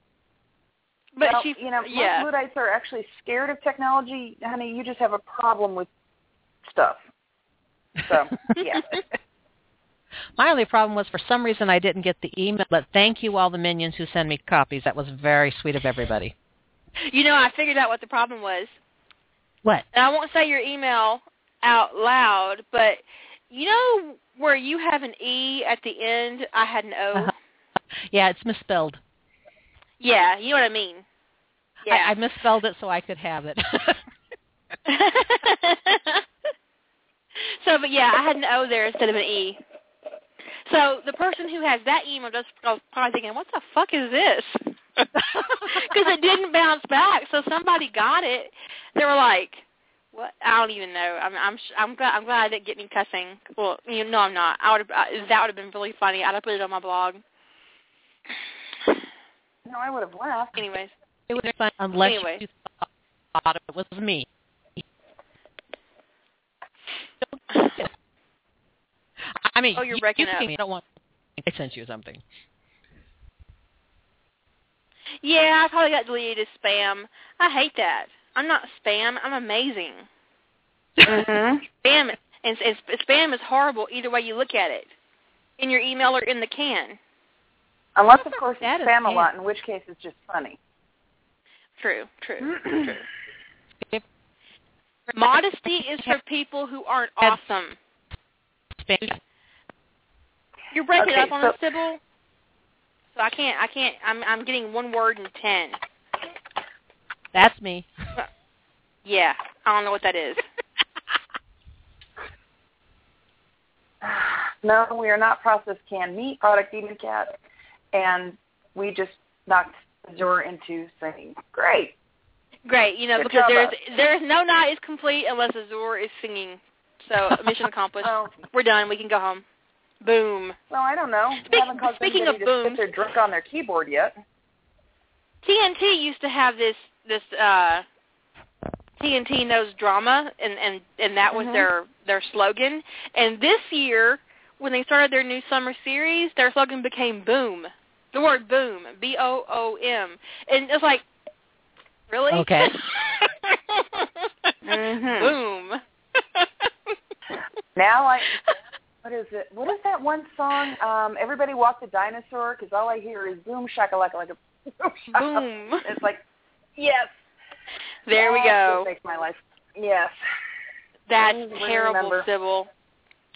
but well, she, you know, most Luddites are actually scared of technology. Honey, you just have a problem with stuff. So, yeah. My only problem was for some reason I didn't get the email, but thank you all the minions who send me copies. That was very sweet of everybody. you know, I figured out what the problem was. What? And I won't say your email out loud, but you know where you have an E at the end, I had an O. Uh-huh. Yeah, it's misspelled. Yeah, you know what I mean. Yeah. I, I misspelled it so I could have it. so, but yeah, I had an O there instead of an E. So the person who has that email just probably thinking, "What the fuck is this?" Because it didn't bounce back. So somebody got it. They were like, "What?" I don't even know. I'm I'm sh- I'm glad I'm glad I didn't get any cussing. Well, you know, I'm not. I would have that would have been really funny. I'd have put it on my blog. No, I would have laughed. Anyways, it was fun unless Anyway. you thought it was me. I mean, Oh, you're you, breaking you up. can- I don't want I sent you something. yeah, I probably got deleted as spam. I hate that. I'm not spam. I'm amazing. Mhm. Spam and, and sp- spam is horrible either way you look at it, in your email or in the can. Unless, of course, That it's spam a lot, in which case it's just funny. True, true, true. Modesty is for people who aren't awesome. Spam- You're breaking Okay, up on so- us, Sybil. So I can't. I can't. I'm. I'm getting one word in ten. That's me. Yeah, I don't know what that is. No, we are not processed canned meat, product demon cat, and we just knocked Azure into singing. Great. Great, you know, Good because there's us. there's no night is complete unless Azure is singing. So mission accomplished. Oh, We're done. We can go home. Boom. well, I don't know. Speak- haven't speaking of boom, they're drunk on their keyboard yet. TNT used to have this this uh TNT knows drama and and and that was Mhm. their their slogan. And this year when they started their new summer series, their slogan became boom. The word boom, B O O M. And it's like really? Okay. Mhm. boom. Now I, what is it? What is that one song? Um, Everybody Walk the Dinosaur, because all I hear is boom shakalaka like a boom. Boom. It's like, yes. there we go. what makes my life. Yes. That's terrible, remember. Sybil.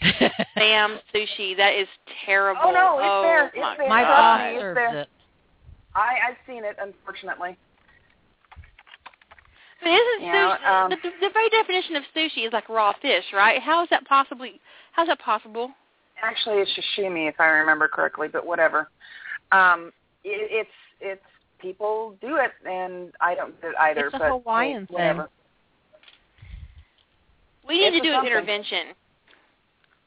Sam sushi. That is terrible. Oh, no, it's oh, there. It's my there. My boss it's serves there. it. I I've seen it, unfortunately. But isn't Yeah, sushi um, the, the, the very definition of sushi is like raw fish, right? How is that possibly? How's that possible? Actually, it's sashimi, if I remember correctly, but whatever. Um, it, it's it's people do it, and I don't do it either. It's a but hey, Hawaiian thing. We need It's to a do an intervention.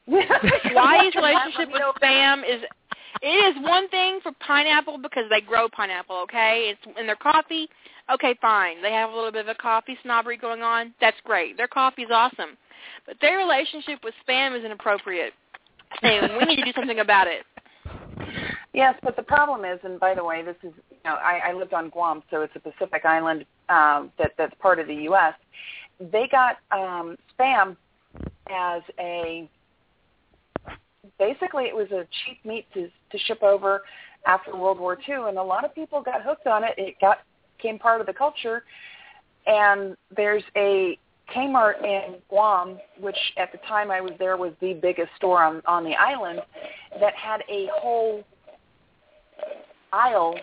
Hawaii's relationship with spam is it is one thing for pineapple because they grow pineapple, okay? It's in their coffee. Okay, fine. They have a little bit of a coffee snobbery going on. That's great. Their coffee is awesome. But their relationship with spam is inappropriate. And we need to do something about it. Yes, but the problem is, and by the way, this is you know I, I lived on Guam, so it's a Pacific island um, that that's part of the U.S. They got um, spam as a basically it was a cheap meat to to ship over after World War II, and a lot of people got hooked on it. It got became part of the culture, and there's a Kmart in Guam, which at the time I was there was the biggest store on on the island, that had a whole aisle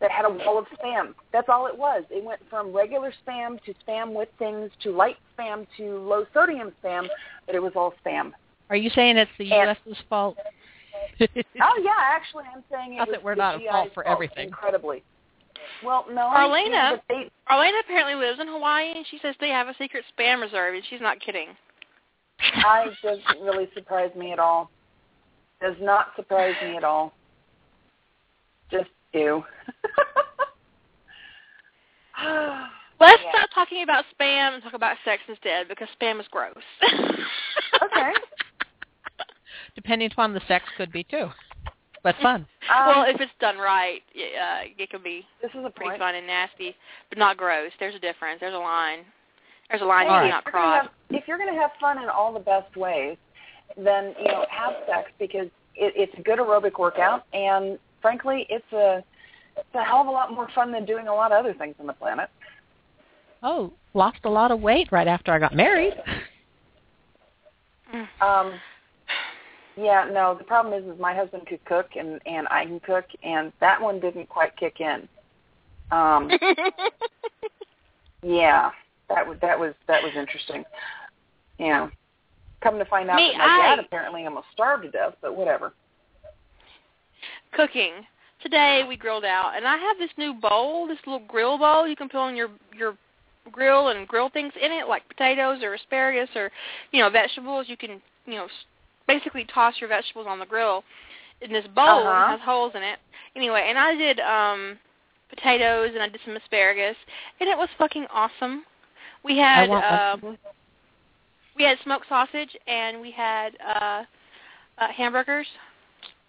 that had a wall of spam. That's all it was. It went from regular spam to spam with things to light spam to low sodium spam, but it was all spam. Are you saying it's the And- U.S.'s fault? Oh yeah, actually I'm saying it Not was that we're the not at GI's fault for everything. Incredibly. Well, no. Arlena. but They, Arlena apparently lives in Hawaii, and she says they have a secret spam reserve, and she's not kidding. I doesn't really surprise me at all. Does not surprise me at all. Just do. Let's Yeah. stop talking about spam and talk about sex instead because spam is gross. Okay. Depending upon the sex, could be too, but fun. Um, well, if it's done right, uh, it can be this is a pretty point. fun and nasty, but not gross. There's a difference. There's a line. There's a line Hey, you All cannot if, you're gonna cross. have, if you're going to have fun in all the best ways, then you know have sex because it, it's a good aerobic workout, and frankly, it's a it's a hell of a lot more fun than doing a lot of other things on the planet. Oh, lost a lot of weight right after I got married. Mm. Um, yeah, no, the problem is, is my husband could cook and and I can cook, and that one didn't quite kick in. Um, yeah, that was that was that was interesting. Yeah, come to find out Me, that my dad apparently almost starved to death, but whatever. Cooking. Today we grilled out, and I have this new bowl, this little grill bowl. You can put on your your grill and grill things in it, like potatoes or asparagus or you know vegetables. You can you know basically toss your vegetables on the grill. In this bowl Uh-huh. has holes in it. Anyway, and I did um potatoes and I did some asparagus, and it was fucking awesome. We had uh, we had smoked sausage and we had uh, uh hamburgers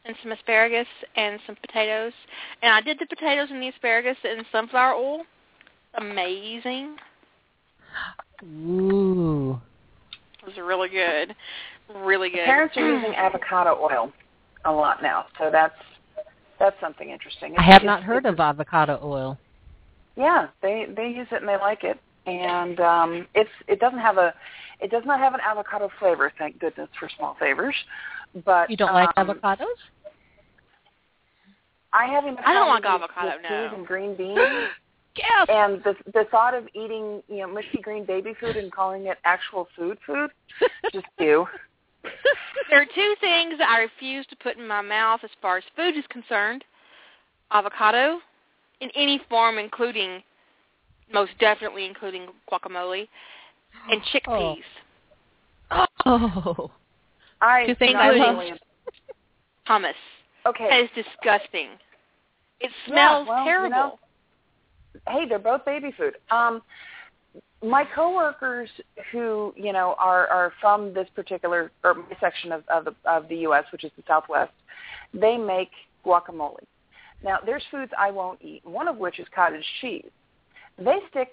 and some asparagus and some potatoes. And I did the potatoes and the asparagus in sunflower oil. Amazing. Ooh. It was really good. Really good. Parents are using avocado oil a lot now, so that's that's something interesting. I have not heard of avocado oil. Yeah, they they use it and they like it, and um, it's it doesn't have a it does not have an avocado flavor. Thank goodness for small favors. But You don't like um, avocados? I haven't. I don't like avocado, with no. peas and green beans, Yes. and the the thought of eating you know mushy green baby food and calling it actual food food just do. There are two things I refuse to put in my mouth as far as food is concerned. Avocado in any form, including, most definitely including guacamole, and chickpeas. Oh. I Two things not I love. Hummus. That Okay. is disgusting. It Yeah, smells well, you terrible. know, hey, they're both baby food. Um, my coworkers who you know are are from this particular or my section of of the, of the U.S., which is the Southwest, they make guacamole. Now, there's foods I won't eat. One of which is cottage cheese. They stick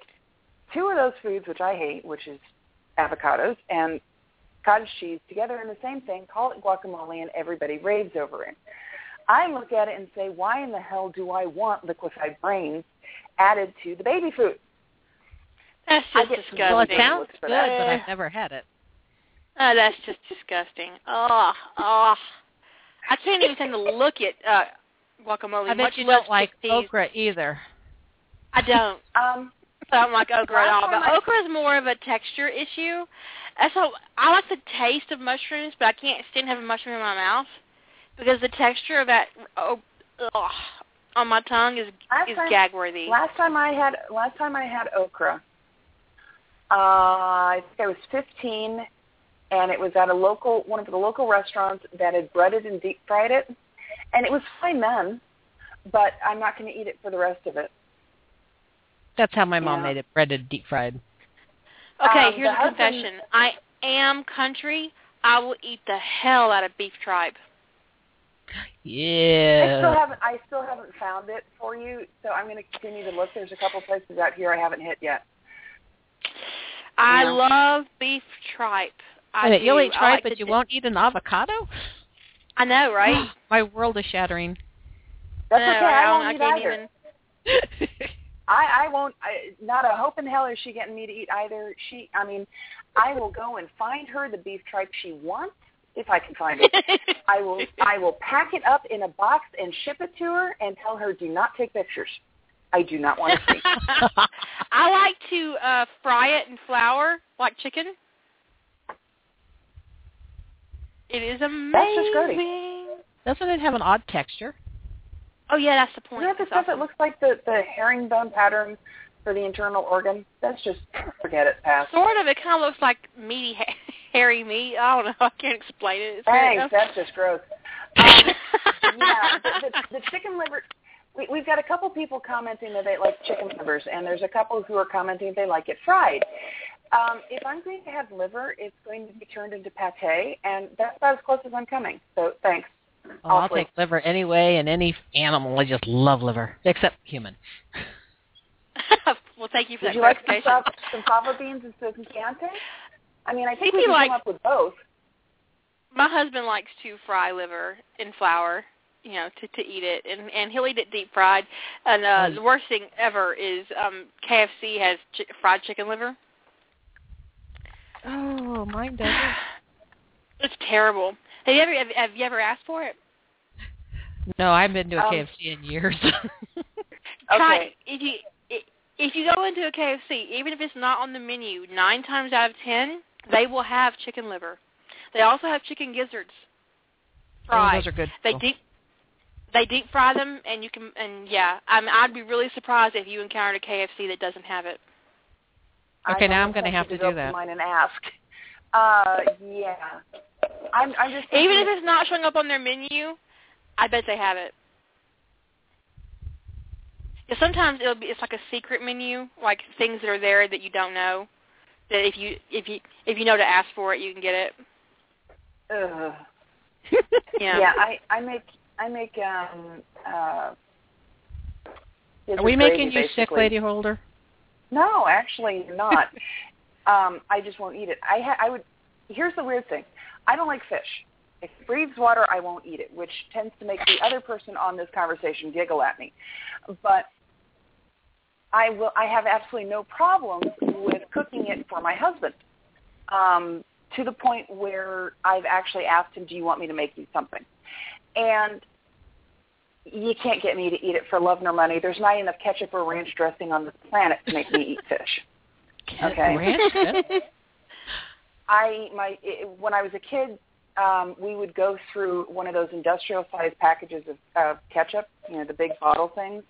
two of those foods, which I hate, which is avocados and cottage cheese, together in the same thing, call it guacamole, and everybody raves over it. I look at it and say, why in the hell do I want liquefied brains added to the baby food? That's I just get- disgusting. Well, it sounds good, that. but I've never had it. Oh, that's just disgusting. Oh, oh. I can't even stand to look at uh guacamole. I much you don't like chickpeas. okra either. I don't. Um, I don't like okra at all. But time okra is more of a texture issue. That's how I like the taste of mushrooms, but I can't stand having mushroom in my mouth because the texture of that oh, ugh, on my tongue is Last is time- gag worthy. last time I had last time I had okra, uh, I think I was 15, and it was at a local one of the local restaurants that had breaded and deep fried it, and it was fine then, but I'm not going to eat it for the rest of it. That's how my mom Yeah. made it, breaded, deep fried. Okay, Um, here's a husband- confession. I am country. I will eat the hell out of beef tripe. Yeah. I still haven't I still haven't found it for you, so I'm going to continue to look. There's a couple places out here I haven't hit yet. I Yeah. love beef tripe. I Wait, you'll eat tripe, like but you di- won't eat an avocado? I know, right? My world is shattering. That's I know, okay. right? I don't- won't eat can't either. even. I, I won't. I, not a hope in hell is she getting me to eat either. She, I mean, I will go and find her the beef tripe she wants if I can find it. I will. I will pack it up in a box and ship it to her and tell her do not take pictures. I do not want to see. I like to uh fry it in flour like chicken. It is amazing. That's just grody. Doesn't it have an odd texture? Oh yeah, that's the point. Isn't that the stuff that looks like the the herringbone pattern for the internal organ? That's just forget it. Pass. Sort of. It kind of looks like meaty, hairy meat. I don't know. I can't explain it. It's Thanks. That's just gross. Um, yeah, the, the, the chicken liver. we, we've got a couple people commenting that they like chicken livers, and there's a couple who are commenting they like it fried. Um, if I'm going to have liver, it's going to be turned into pate, and that's about as close as I'm coming. So thanks. Oh, I'll take liver anyway, and any animal. I just love liver, except human. well, thank you for Would that you like some, clarification. fava, some fava beans and some chianti? I mean, I think See, we can like- come up with both. My husband likes to fry liver in flour, you know, to to eat it, and and he'll eat it deep fried. And uh, Mm. the worst thing ever is um KFC has chi- fried chicken liver. Oh, mine doesn't. It's terrible. Have you ever have, have you ever asked for it? No, I haven't been to a Um, KFC in years. Try Okay. if you if you go into a KFC, even if it's not on the menu, nine times out of ten they will have chicken liver. They also have chicken gizzards. Oh, those are good. They deep they deep fry them, and you can and yeah, I'm, I'd be really surprised if you encountered a KFC that doesn't have it. Okay, I now I'm gonna have you to do that. Mine and ask. Uh, yeah. I'm, I'm just Even if it's not showing up on their menu, I bet they have it. 'Cause sometimes it'll be it's like a secret menu, like things that are there that you don't know. That if you if you if you know to ask for it, you can get it. Ugh. Yeah. Yeah, I I make I make um uh Are gizzard we making gravy, you sick. Lady Holder? No, actually not. um, I just won't eat it. I ha- I would. Here's the weird thing. I don't like fish. If it breathes water, I won't eat it, which tends to make the other person on this conversation giggle at me. But I will. I have absolutely no problems with cooking it for my husband. Um, to the point where I've actually asked him, "Do you want me to make you something?" And you can't get me to eat it for love nor money. There's not enough ketchup or ranch dressing on the planet to make me eat fish. Okay. Ranch dip? I my it, when I was a kid, um, we would go through one of those industrial sized packages of uh, ketchup, you know, the big bottle things.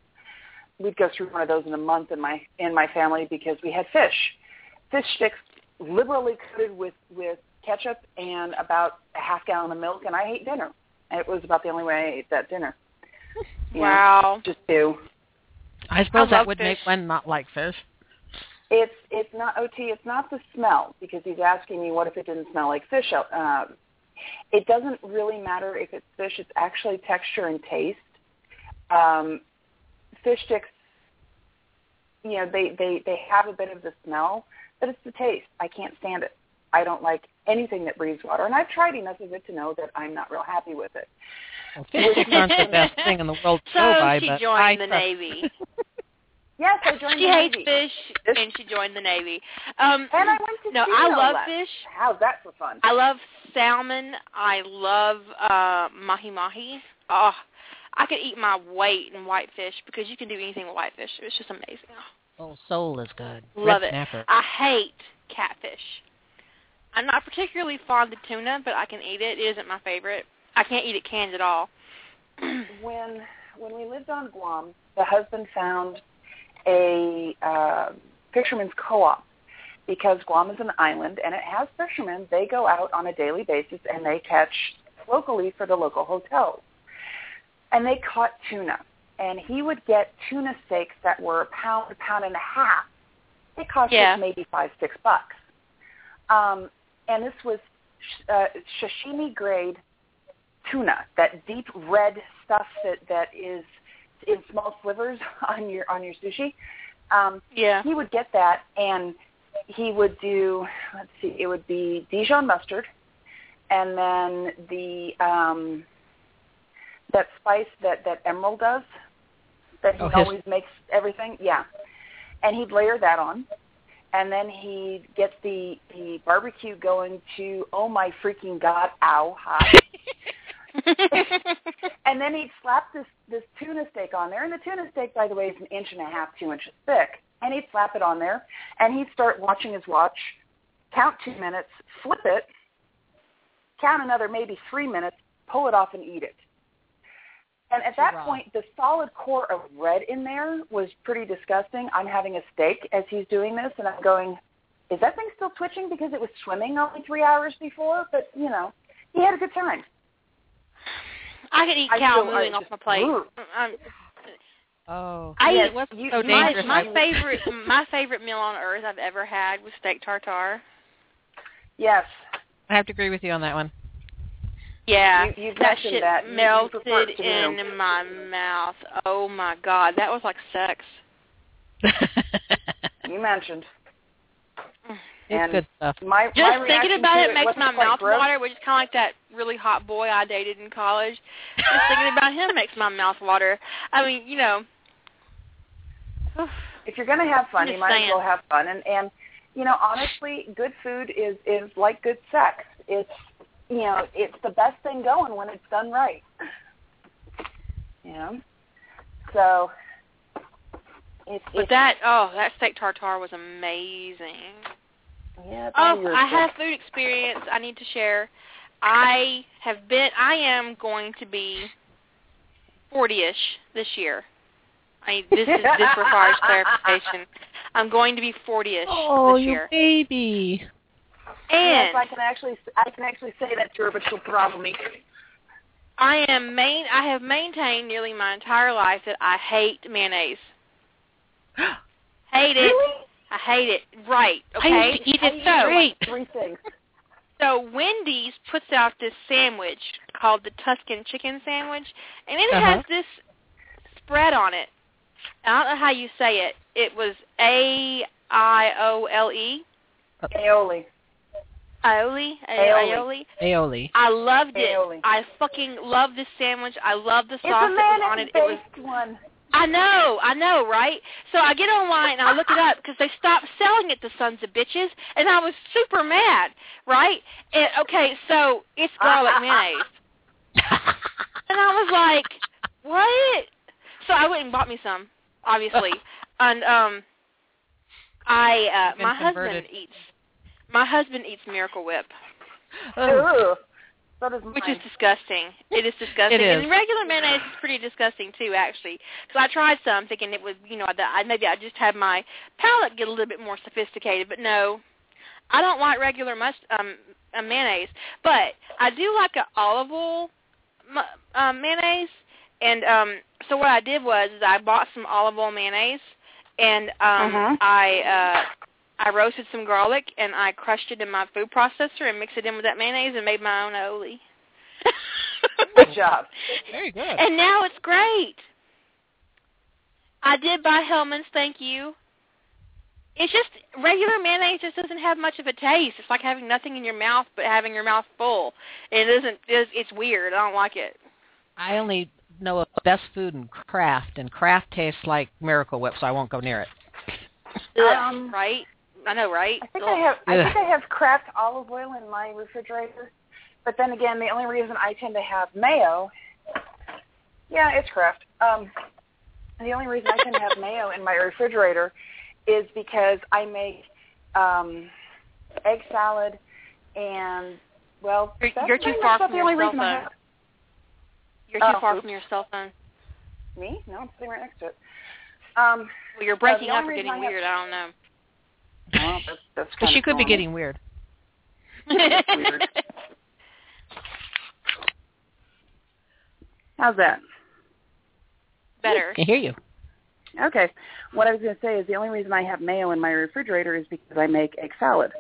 We'd go through one of those in a month in my in my family because we had fish, fish sticks liberally coated with with ketchup and about a half gallon of milk, and I ate dinner. It was about the only way I ate that dinner. You know, Wow. just two. I suppose I that love would make fish. one not like fish. It's it's not OT. It's not the smell because he's asking me what if it didn't smell like fish. Um, it doesn't really matter if it's fish. It's actually texture and taste. Um, fish sticks, you know, they they they have a bit of the smell, but it's the taste. I can't stand it. I don't like anything that breathes water, and I've tried enough of it to know that I'm not real happy with it. Well, fish sticks aren't the best thing in the world to So go by, she but joined I the trust- Navy. Yes, I joined she the hates Navy, fish, and she joined the Navy. Um, and I went to no, sea I no love less. fish. How's that for fun? I love salmon. I love uh mahi mahi. Oh, I could eat my weight in whitefish because you can do anything with whitefish. It's just amazing. Oh, sole is good. Love Red it. snapper. I hate catfish. I'm not particularly fond of tuna, but I can eat it. It isn't my favorite. I can't eat it canned at all. when when we lived on Guam, the husband found a uh, fisherman's co-op because Guam is an island and it has fishermen. They go out on a daily basis and they catch locally for the local hotels. And they caught tuna. And he would get tuna steaks that were a pound, a pound and a half. It cost Yeah. us maybe five, six bucks. Um, and this was uh, sashimi grade tuna, that deep red stuff that that is in small slivers on your on your sushi. Um, Yeah. he would get that, and he would do. Let's see, it would be Dijon mustard, and then the um, that spice that that Emeril does, that he Oh, his- always makes everything. Yeah, and he'd layer that on. And then he gets the the barbecue going to oh my freaking god, ow, hot and then he'd slap this this tuna steak on there, and the tuna steak, by the way, is an inch and a half, two inches thick. And he'd slap it on there, and he'd start watching his watch, count two minutes, flip it, count another maybe three minutes, pull it off, and eat it. And at that Wow. point, the solid core of red in there was pretty disgusting. I'm having a steak as he's doing this, and I'm going, is that thing still twitching because it was swimming only three hours before? But, you know, he had a good time. I can eat I cow feel- I moving off my plate. Ugh. Um, Oh, I Yes, eat what's you- so you my dangerous? my favorite my favorite meal on earth I've ever had was steak tartare. Yes. I have to agree with you on that one. Yeah, You- you've that mentioned shit that. You- you melted prefer it to me. in my mouth. Oh my god, that was like sex. You mentioned. It's And good stuff. My Just my thinking about to it makes my mouth gross. water, which is kind of like that really hot boy I dated in college. Just thinking about him makes my mouth water. I mean, you know. If you're going to have fun, you might saying. as well have fun. And and you know, honestly, good food is is like good sex. It's you know, it's the best thing going when it's done right. You know, so if, But if that oh, that steak tartare was amazing. Yeah, Oh, I sis. had a food experience I need to share. I have been I am going to be 40ish this year. I this is this requires clarification. I'm going to be 40ish Oh, this you year. baby. Yes, And I can actually I can actually say that to her, but she'll throttle me. I am main I have maintained nearly my entire life that I hate mayonnaise. Hate it. Really? I hate it. Right. I Okay. used to eat it so- straight. three things. So Wendy's puts out this sandwich called the Tuscan chicken sandwich, and it Uh-huh. has this spread on it. I don't know how you say it. It was A I O L E. Aioli. Aioli. Aioli. Aioli. Aioli. I loved it. Aioli. I fucking love this sandwich. I love the It's sauce that was on it. It was mayonnaise-based one. I know, I know, right? So I get online and I look it up because they stopped selling it to sons of bitches, and I was super mad, right? And, okay, so it's ah, garlic ah, ah, mayonnaise, and I was like, what? So I went and bought me some, obviously, and um, I uh, my converted. husband eats my husband eats Miracle Whip, Oh, Ugh. So does which is disgusting. It is disgusting. It is. And regular mayonnaise is pretty disgusting too, actually. So I tried some, thinking it was, you know, that I, maybe I just had my palate get a little bit more sophisticated. But no, I don't like regular must um uh, mayonnaise. But I do like a olive oil mu- um, mayonnaise. And um so what I did was is I bought some olive oil mayonnaise, and um Mhm. I uh I roasted some garlic and I crushed it in my food processor and mixed it in with that mayonnaise and made my own aioli. Good job. very good. And now it's great. I did buy Hellmann's, thank you. It's just regular mayonnaise just doesn't have much of a taste. It's like having nothing in your mouth but having your mouth full. And it doesn't it's, it's weird. I don't like it. I only know of best food and Kraft, and Kraft tastes like Miracle Whip, so I won't go near it. Um, right? I know, right? I think Ugh. I have I think I have Kraft olive oil in my refrigerator. But then again, the only reason I tend to have mayo, yeah, it's Kraft. Um, the only reason I tend to have mayo in my refrigerator is because I make um, egg salad and well, You're- that's you're too far from the your only cell phone. have- You're too Oh, far oops. from your cell phone. Me? No, I'm sitting right next to it. Um, Well, you're breaking the up only or getting I have- weird. I don't know. Well, that's, that's But she of could be getting weird. weird. How's that? Better. I can hear you. Okay. What I was going to say is the only reason I have mayo in my refrigerator is because I make egg salad.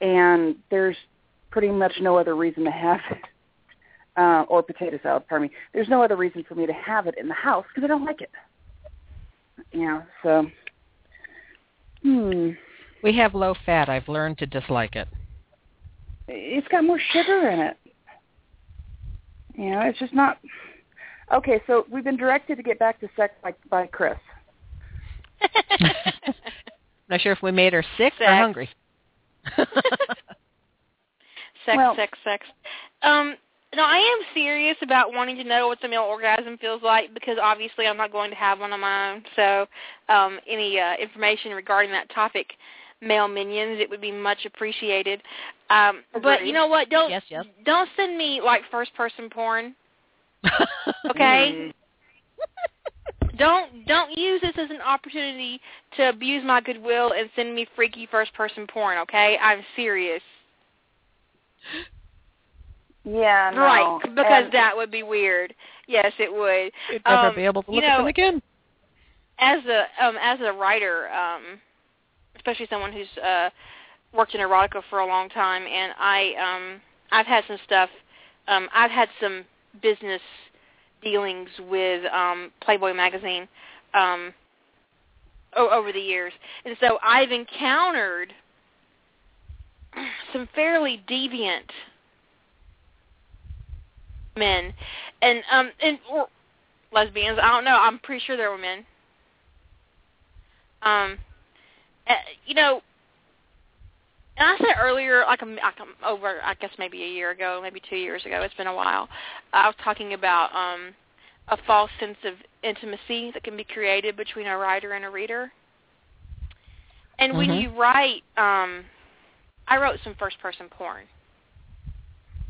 And there's pretty much no other reason to have it. Uh, or potato salad, pardon me. There's no other reason for me to have it in the house because I don't like it. You know, so, hmm. We have low fat. I've learned to dislike it. It's got more sugar in it. You know, it's just not. Okay, so we've been directed to get back to sex by, by Chris. Not sure if we made her sick or hungry. sex, Well- sex, sex. Um, no, I am serious about wanting to know what the male orgasm feels like because obviously I'm not going to have one on my own. So, um, any uh, information regarding that topic, male minions, it would be much appreciated. Um, but you know what? Don't Yes, yes. don't send me like first person porn. Okay. don't don't use this as an opportunity to abuse my goodwill and send me freaky first person porn. Okay, I'm serious. Yeah, no. Right, because and- that would be weird. Yes, it would. You'd never Um, be able to you look at them again. as a um, as a writer, um, especially someone who's uh, worked in erotica for a long time, and I um, I've had some stuff. Um, I've had some business dealings with um, Playboy magazine um, o- over the years, and so I've encountered some fairly deviant men, and um, and or lesbians. I don't know. I'm pretty sure there were men. Um, uh, you know, and I said earlier, like I'm, like I'm over, I guess maybe a year ago, maybe two years ago. It's been a while. I was talking about um, a false sense of intimacy that can be created between a writer and a reader. And when Mhm. you write, um, I wrote some first-person porn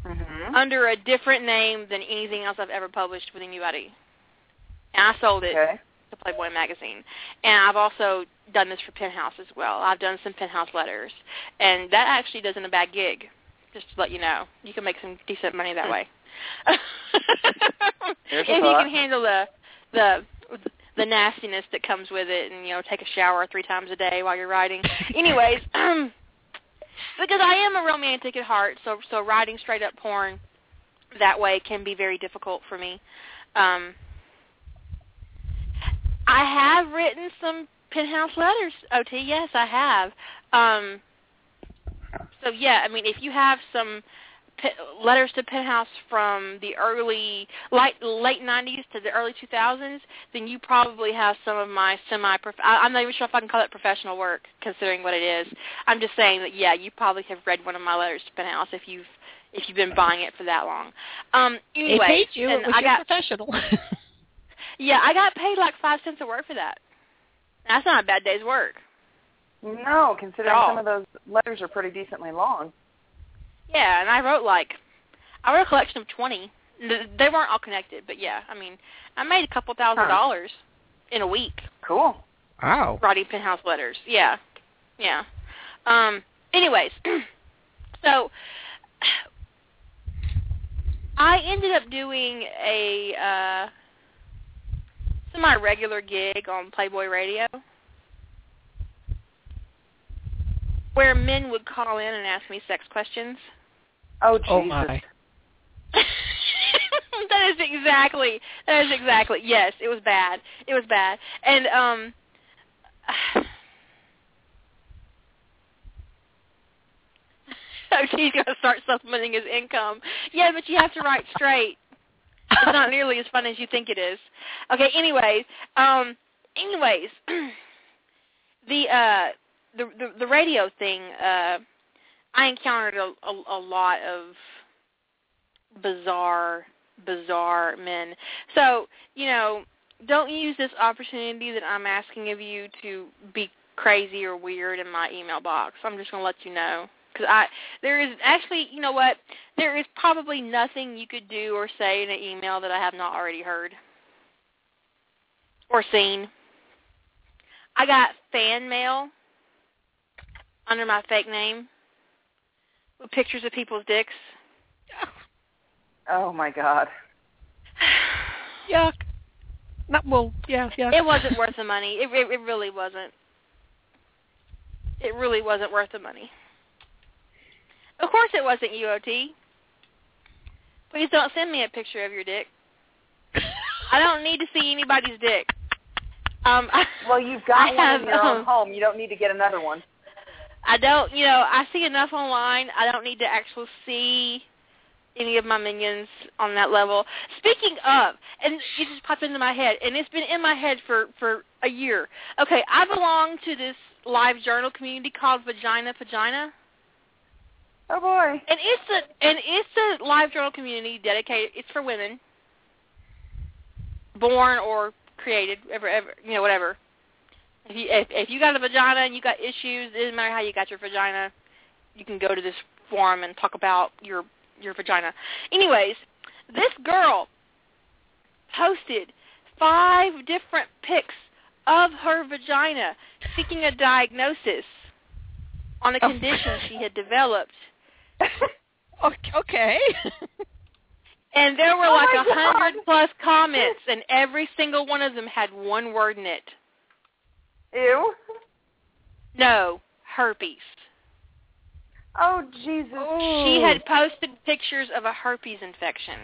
Mhm. under a different name than anything else I've ever published with anybody. And I sold it Okay. To Playboy magazine. And I've also done this for Penthouse as well. I've done some Penthouse letters. And that actually doesn't a bad gig, just to let you know. You can make some decent money that way. If you can handle the the the nastiness that comes with it and you know take a shower three times a day while you're writing. Anyways, um because I am a romantic at heart, so so writing straight up porn that way can be very difficult for me. Um I have written some penthouse letters, OT. Yes, I have. Um so yeah, I mean if you have some pe- letters to penthouse from the early late late 90s to the early 2000s, then you probably have some of my semi I'm not even sure if I can call it professional work considering what it is. I'm just saying that yeah, you probably have read one of my letters to penthouse if you've if you've been buying it for that long. Um They anyway, paid you. and It was I got professional. yeah, I got paid like 5 cents a word for that. That's not a bad day's work. No, considering some of those letters are pretty decently long. Yeah, and I wrote like I wrote a collection of twenty. They weren't all connected, but yeah, I mean, I made a couple thousand Huh. dollars in a week Cool. wow. writing penthouse letters. Yeah, yeah. Um. Anyways, so I ended up doing a uh, semi-regular gig on Playboy Radio. Where men would call in and ask me sex questions. Oh, Jesus. Oh my. that is exactly that is exactly yes it was bad it was bad and um oh she's going to start supplementing his income yeah but you have to write straight it's not nearly as fun as you think it is okay anyways um anyways the uh the the, the radio thing uh I encountered a, a, a lot of bizarre, bizarre men. So, you know, don't use this opportunity that I'm asking of you to be crazy or weird in my email box. I'm just going to let you know. Because I, there is actually, you know what? There is probably nothing you could do or say in an email that I have not already heard or seen. I got fan mail under my fake name with pictures of people's dicks. Oh my God. Yuck. Not well. Yeah, yeah. It wasn't worth the money. It, it it really wasn't. It really wasn't worth the money. Of course, it wasn't UOT. Please don't send me a picture of your dick. I don't need to see anybody's dick. Um, Well, you've got I one have, in your own um, home. You don't need to get another one. I don't, you know, I see enough online. I don't need to actually see any of my minions on that level. Speaking of, and it just popped into my head, and it's been in my head for for a year. Okay, I belong to this LiveJournal community called Vagina Vagina, Oh boy. and it's a and it's a LiveJournal community dedicated. It's for women, born or created, ever, ever, you know, whatever. If you if, if you got a vagina and you got issues, it doesn't matter how you got your vagina, you can go to this forum and talk about your your vagina. Anyways, this girl posted five different pics of her vagina seeking a diagnosis on a Oh. condition she had developed. Ok- okay. And there were Oh like a hundred plus comments, and every single one of them had one word in it. Ew. No, herpes. Oh Jesus. She had posted pictures of a herpes infection.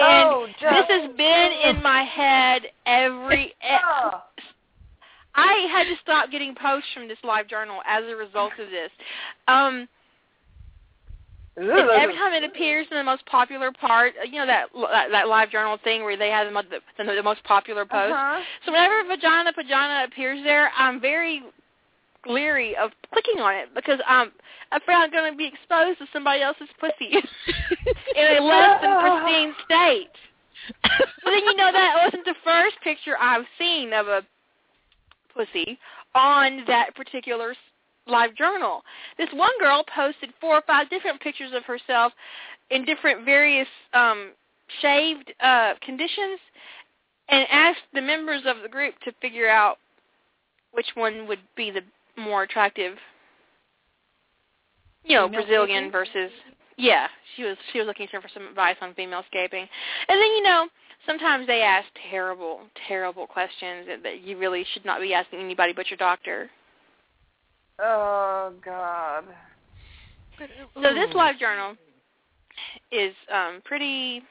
And oh, this has been in my head every. Oh. I had to stop getting posts from this LiveJournal as a result of this. Um, every time it appears in the most popular part, you know that that, that LiveJournal thing where they have the, the, the most popular post. Uh-huh. So whenever vagina vagina appears there, I'm very leery of clicking on it because I'm afraid I'm going to be exposed to somebody else's pussy in a less than pristine state. But then you know that wasn't the first picture I've seen of a pussy on that particular LiveJournal. This one girl posted four or five different pictures of herself in different various um shaved uh conditions and asked the members of the group to figure out which one would be the more attractive you know, Female Brazilian scaping? versus yeah, she was she was looking for some advice on female scaping. And then you know, sometimes they ask terrible, terrible questions that, that you really should not be asking anybody but your doctor. Oh God. So this LiveJournal is um pretty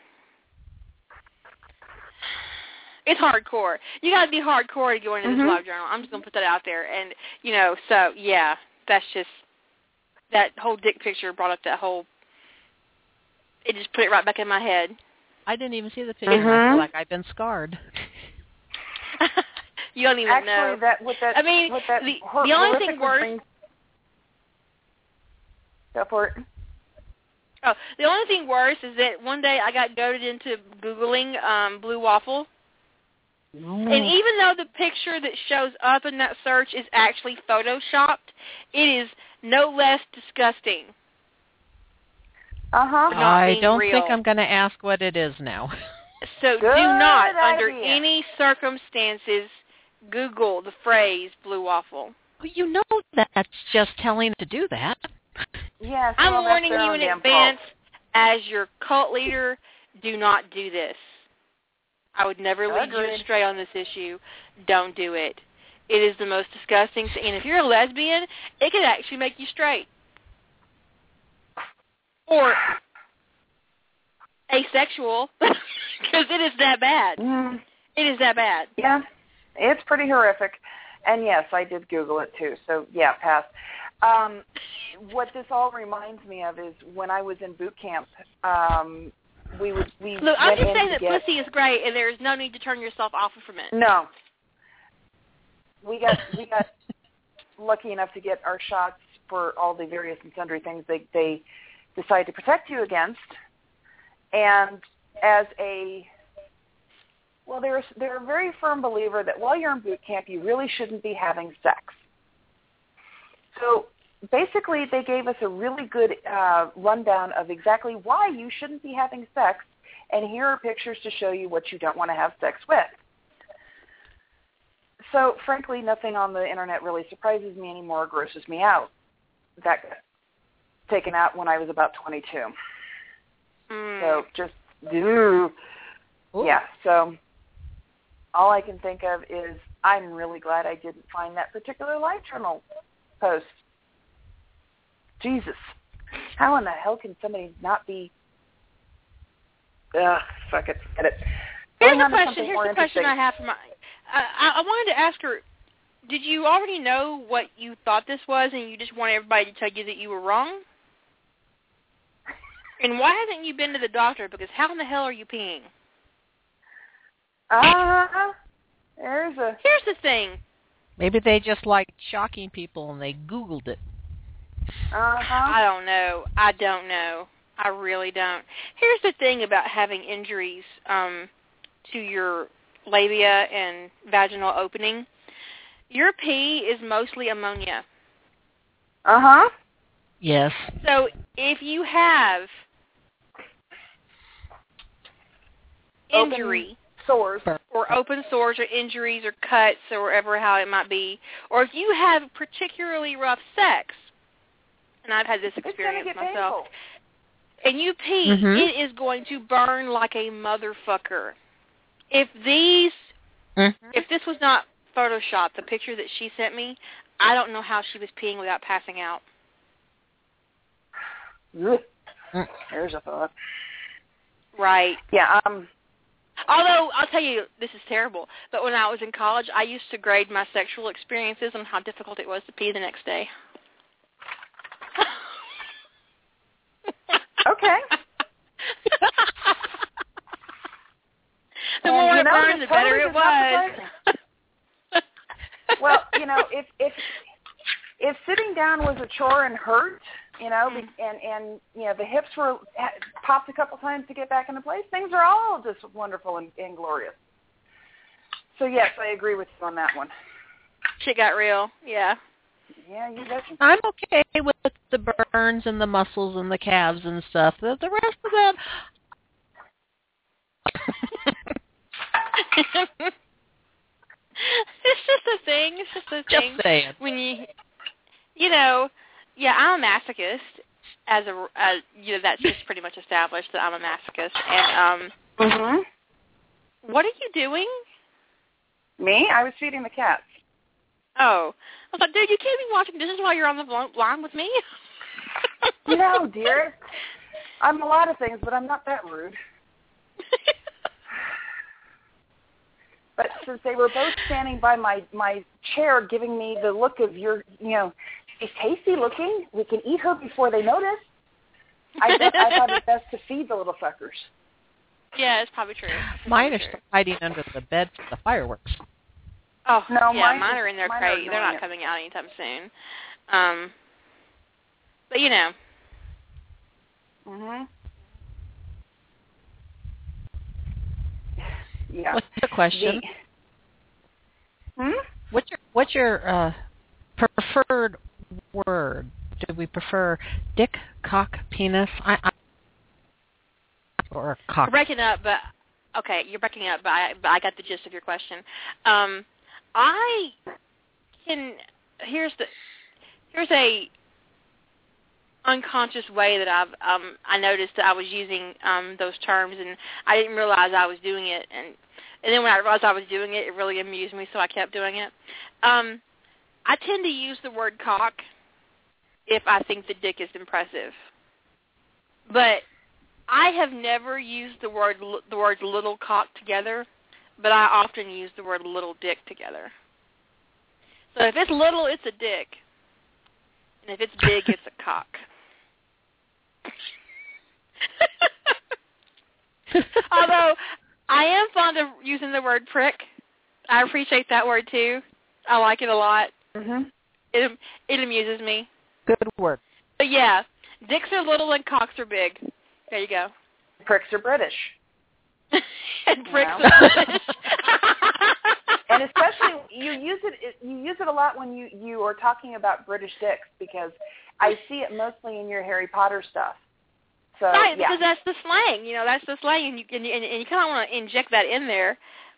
it's hardcore. You gotta be hardcore to go into Mhm. this LiveJournal. I'm just gonna put that out there. And you know, so yeah, that's just that whole dick picture brought up that whole it just put it right back in my head. I didn't even see the picture. I Mhm. feel like I've been scarred. You don't even Actually, know. that with that. I mean, with that the- hor- the only thing worse- brings- Go for it. Oh, the only thing worse is that one day I got goaded into googling um blue waffle, and even though the picture that shows up in that search is actually photoshopped, it is no less disgusting. Uh huh. I don't real. think I'm going to ask what it is now. So Good do not, under any circumstances, Google the phrase blue waffle. Well, you know that that's just telling to do that. Yes. I'm well, warning you in advance, fault. as your cult leader, do not do this. I would never lead you astray on this issue. Don't do it. It is the most disgusting thing. And if you're a lesbian, it could actually make you straight. Or asexual, because it is that bad. Mm, It is that bad. yeah, it's pretty horrific. And yes, I did Google it too. So yeah, pass. Um, what this all reminds me of is when I was in boot camp. Um, we would we Look, I'm just in saying that get, pussy is great, and there is no need to turn yourself off from it. No. We got we got lucky enough to get our shots for all the various and sundry things they they decide to protect you against. And as a well, they're they're a very firm believer that while you're in boot camp, you really shouldn't be having sex. So basically, they gave us a really good uh, rundown of exactly why you shouldn't be having sex, and here are pictures to show you what you don't want to have sex with. So, frankly, nothing on the internet really surprises me anymore, or grosses me out. That got taken out when I was about 22. Mm. So just, ooh. yeah. So all I can think of is I'm really glad I didn't find that particular LiveJournal post. Jesus, how in the hell can somebody not be? Ugh, fuck it, forget it. Here's Going the on to question. Here's the question. I have for my. I, I I wanted to ask her. Did you already know what you thought this was, and you just want everybody to tell you that you were wrong? And why haven't you been to the doctor? Because how in the hell are you peeing? Ah, there's a Here's the thing. Maybe they just like shocking people and they Googled it. uh huh. I don't know. I don't know. I really don't. Here's the thing about having injuries um, to your labia and vaginal opening. Your pee is mostly ammonia. Uh huh. Yes. So if you have Open- injury Sores. or open sores or injuries or cuts or whatever how it might be, or if you have particularly rough sex, and I've had this experience myself, painful. and you pee, Mhm. it is going to burn like a motherfucker. If these, Mhm. if this was not Photoshop, the picture that she sent me, I don't know how she was peeing without passing out. There's a thought. Right. Yeah. Um. Although I'll tell you, this is terrible. But when I was in college, I used to grade my sexual experiences on how difficult it was to pee the next day. Okay. the more it know, burned, the better it was. well, you know, if if if sitting down was a chore and hurt, you know, be- mm-hmm. and and you know the hips were ha- popped a couple times to get back into place, things are all just wonderful and, and glorious. So yes, I agree with you on that one. Shit got real. Yeah. Yeah, you betcha. I'm okay with the burns and the muscles and the calves and stuff. The, the rest of that, it's just a thing. It's just a thing. just saying. when you you know yeah i'm a masochist as a as you know that's just pretty much established that i'm a masochist and um Mhm. what are you doing Me, I was feeding the cats. oh i was like dude you can't be watching this is while you're on the line with me No, dear. I'm a lot of things, but I'm not that rude. But since they were both standing by my my chair, giving me the look of your, you know, she's tasty looking. We can eat her before they notice. I just, I thought it best to feed the little fuckers. yeah it's probably true It's Mine probably are true. hiding under the bed for the fireworks. oh No, yeah mine mine are in their mine crate they're not it. coming out anytime soon um but you know Mhm. Yeah. What's the question? The- hmm? What's your what's your uh, preferred word? Do we prefer dick, cock, penis? I, I or cock? Breaking up, but okay, you're breaking up, but I, but I got the gist of your question. Um, I can. Here's the. Here's a unconscious way that I've um I noticed that I was using um those terms and I didn't realize I was doing it and and then when I realized I was doing it it really amused me so I kept doing it. Um I tend to use the word cock if I think the dick is impressive. But I have never used the word the words little cock together, but I often use the word little dick together. So if it's little, it's a dick, and if it's big, it's a cock. Although I am fond of using the word prick, I appreciate that word too. I like it a lot. Mhm. It it amuses me. Good word. But yeah, dicks are little and cocks are big. There you go. Pricks are British. and pricks Wow. are British. and especially you use it, it you use it a lot when you you are talking about British dicks because I see it mostly in your Harry Potter stuff. So right, yeah, because that's the slang. You know, that's the slang, and you and, and, and you kind of want to inject that in there.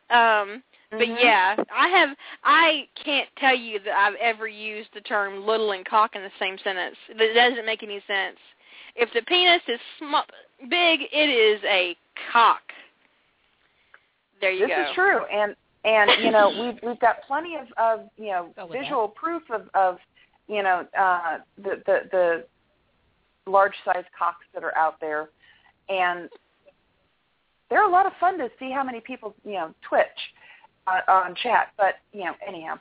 Um, but Mhm. yeah, I have. I can't tell you that I've ever used the term little and cock in the same sentence. That doesn't make any sense. If the penis is sm- big, it is a cock. There you this go. This is true, and and you know we've we've got plenty of of you know Go with visual proof of of you know uh, the the the large size cocks that are out there, and they're a lot of fun to see how many people you know twitch uh, on chat. But you know anyhow.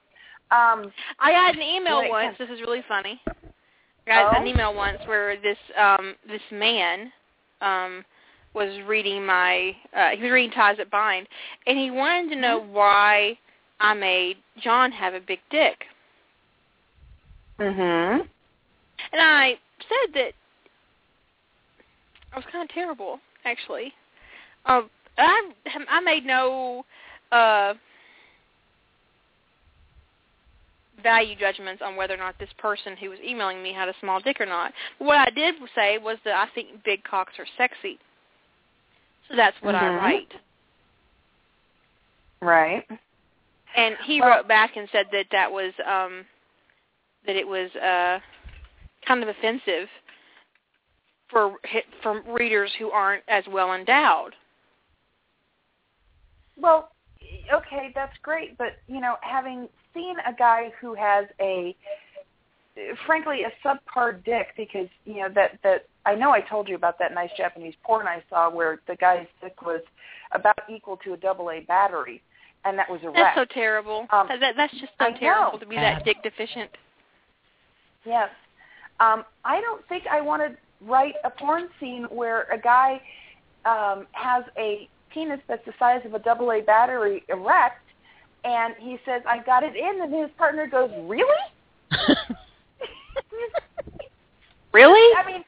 Um, I got an email Wait, once. This is really funny. I got Oh? an email once where this um this man um was reading my uh he was reading Ties That Bind and he wanted to know why I made John have a big dick. mhm. And I said that I was kind of terrible, actually. Um, I I made no uh, value judgments on whether or not this person who was emailing me had a small dick or not. What I did say was that I think big cocks are sexy. So that's what I Mhm. write. Right. And he Well- wrote back and said that that was um that it was uh kind of offensive for for readers who aren't as well endowed. Well, okay, that's great, but you know, having seen a guy who has a frankly a subpar dick because you know that that I know I told you about that nice Japanese porn I saw where the guy's dick was about equal to a double A battery, and that was a That's so terrible. Um, that, that's just so I know. terrible to be that dick deficient. Yes. Um, I don't think I want to write a porn scene where a guy um, has a penis that's the size of a double A battery erect, and he says, "I got it in," and his partner goes, "Really?" Really? I mean,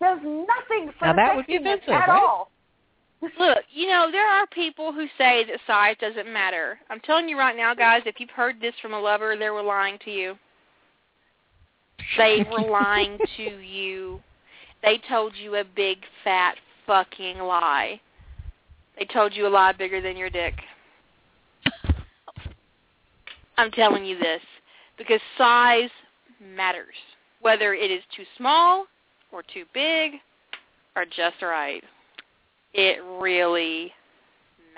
does nothing for Now the that would be sexiness offensive, at right? all. Look, you know, there are people who say that size doesn't matter. I'm telling you right now, guys, if you've heard this from a lover, they were lying to you. They were lying to you. They told you a big fat fucking lie. They told you a lie bigger than your dick. I'm telling you this because size matters. Whether it is too small or too big or just right. It really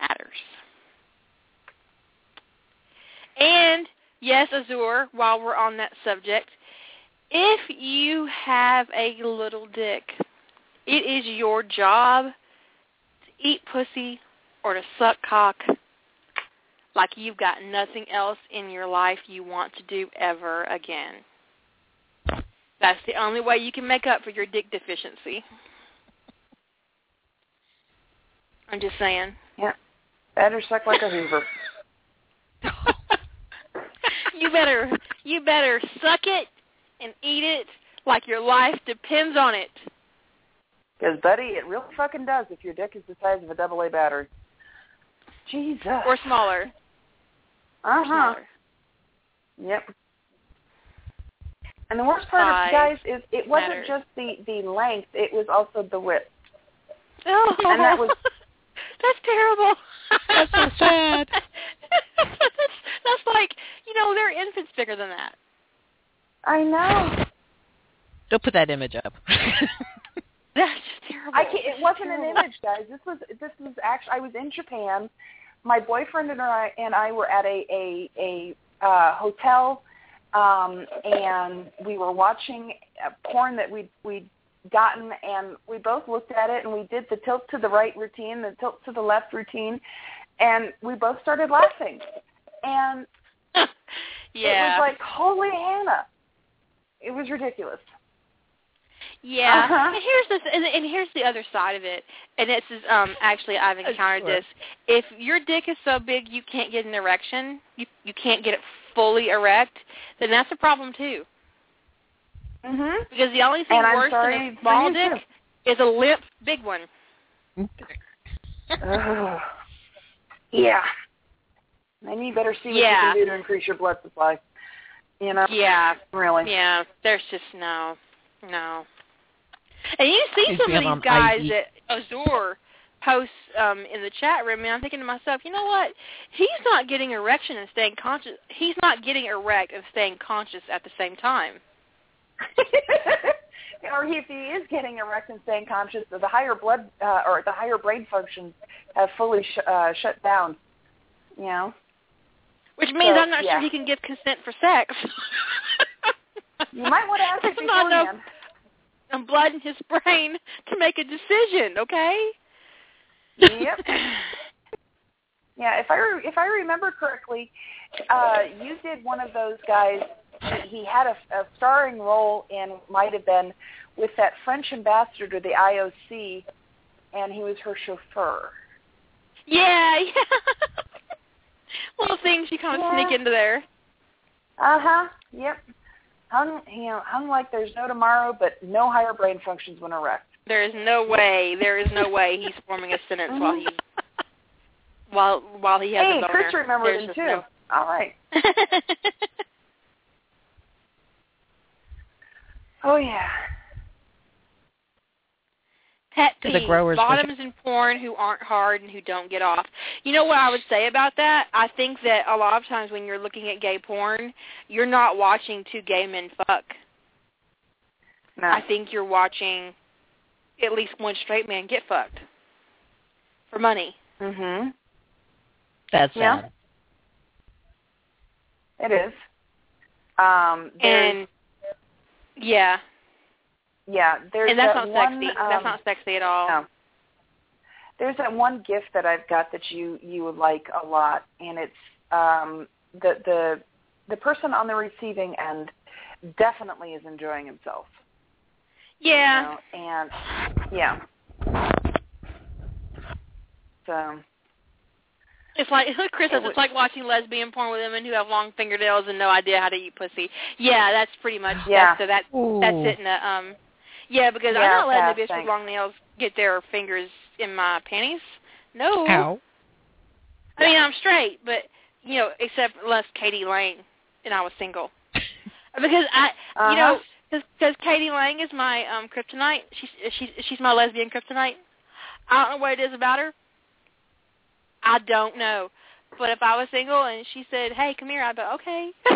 matters. And yes, Azure, while we're on that subject, if you have a little dick, it is your job eat pussy or to suck cock like you've got nothing else in your life you want to do ever again. That's the only way you can make up for your dick deficiency. I'm just saying. Yeah. Better suck like a Hoover. you better you better suck it and eat it like your life depends on it. Because, buddy, it really fucking does if your dick is the size of a double A battery. Jesus. Or smaller. uh huh. Smaller. Yep. And the worst part Size of guys is it wasn't matters. just the the length; it was also the width. Oh, And that was- that's terrible. That's so sad. that's, that's like you know there are infants bigger than that. I know. Don't put that image up. That's just terrible. I can't, it wasn't an image, guys. This was this was actually I was in Japan. My boyfriend and I and I were at a a a uh, hotel, um, and we were watching uh, porn that we we'd gotten, and we both looked at it, and we did the tilt to the right routine, the tilt to the left routine, and we both started laughing, and yeah. it was like holy Hannah, it was ridiculous. Yeah, Uh-huh. and here's this, and, and here's the other side of it. And this is um actually I've encountered Sure. this. If your dick is so big you can't get an erection, you you can't get it fully erect, then that's a problem too. Mhm. Because the only thing And worse sorry than a small dick is a limp big one. Ugh. yeah. Then you better see what Yeah. you can do to increase your blood supply. You know, Yeah, really. yeah. There's just no, no. And you see some of these guys IV. that Azure posts um in the chat room, and I'm thinking to myself, you know what? He's not getting erection and staying conscious. He's not getting erect and staying conscious at the same time. or if he is getting erect and staying conscious, the higher blood uh, or the higher brain functions have fully sh- uh, shut down. You know, Which means So, I'm not yeah. sure he can give consent for sex. you might want to ask it There's not um, blood in his brain to make a decision, okay? Yep. Yeah, if I re- if I remember correctly, uh, you did one of those guys. He had a, a starring role in might have been with that French ambassador to the IOC, and he was her chauffeur. Yeah, yeah. Little things you kind of Yeah. sneak into there. Uh huh. Yep. Hung, you know, hung like there's no tomorrow, but no higher brain functions when erect. There is no way. There is no way he's forming a sentence while he mm-hmm. while while he has Hey, a boner. Chris remembered him too. no- All right. Oh yeah. Pet To the peeve, growers, bottoms in porn who aren't hard and who don't get off. You know what I would say about that? I think that a lot of times when you're looking at gay porn, you're not watching two gay men fuck. No. I think you're watching at least one straight man get fucked for money. Mhm. That's Yeah. sad. It is. Um, And yeah, yeah, there's and that's that not one, sexy. Um, that's not sexy at all. no. There's that one gift that I've got that you you would like a lot, and it's um, the the the person on the receiving end definitely is enjoying himself. you Yeah. know, and yeah. So It's like Chris says it's like watching lesbian porn with women who have long fingernails and no idea how to eat pussy. Yeah, that's pretty much Yeah. that's, so that Ooh. that's it in a um yeah, because I'm Yeah, not letting yeah, a bitch with long nails get their fingers in my panties. No. Ow. I mean I'm straight, but you know, except unless k.d. lang and I was single. because I uh you know because k.d. lang is my um kryptonite. She's she's she's my lesbian kryptonite. I don't know what it is about her. I don't know. But if I was single and she said, "Hey, come here," I'd be okay.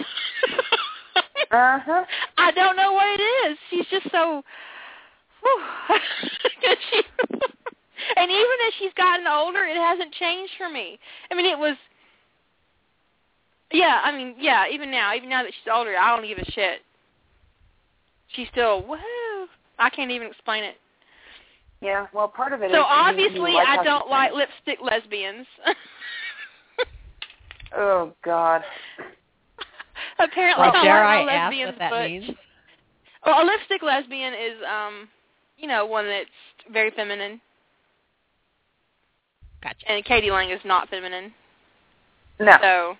uh huh. I don't know what it is. She's just so. Whew. 'Cause she, and even as she's gotten older, it hasn't changed for me. I mean, it was. Yeah, I mean, yeah. Even now, even now that she's older, I don't give a shit. She's still woohoo. I can't even explain it. Yeah. Well, part of it is So you- you obviously, like I don't like sings. lipstick lesbians. Oh God. Apparently, Well, I dare like I my ask what that but means? well, a lipstick lesbian is, um, you know, one that's very feminine, Gotcha. and k.d. lang is not feminine. No. So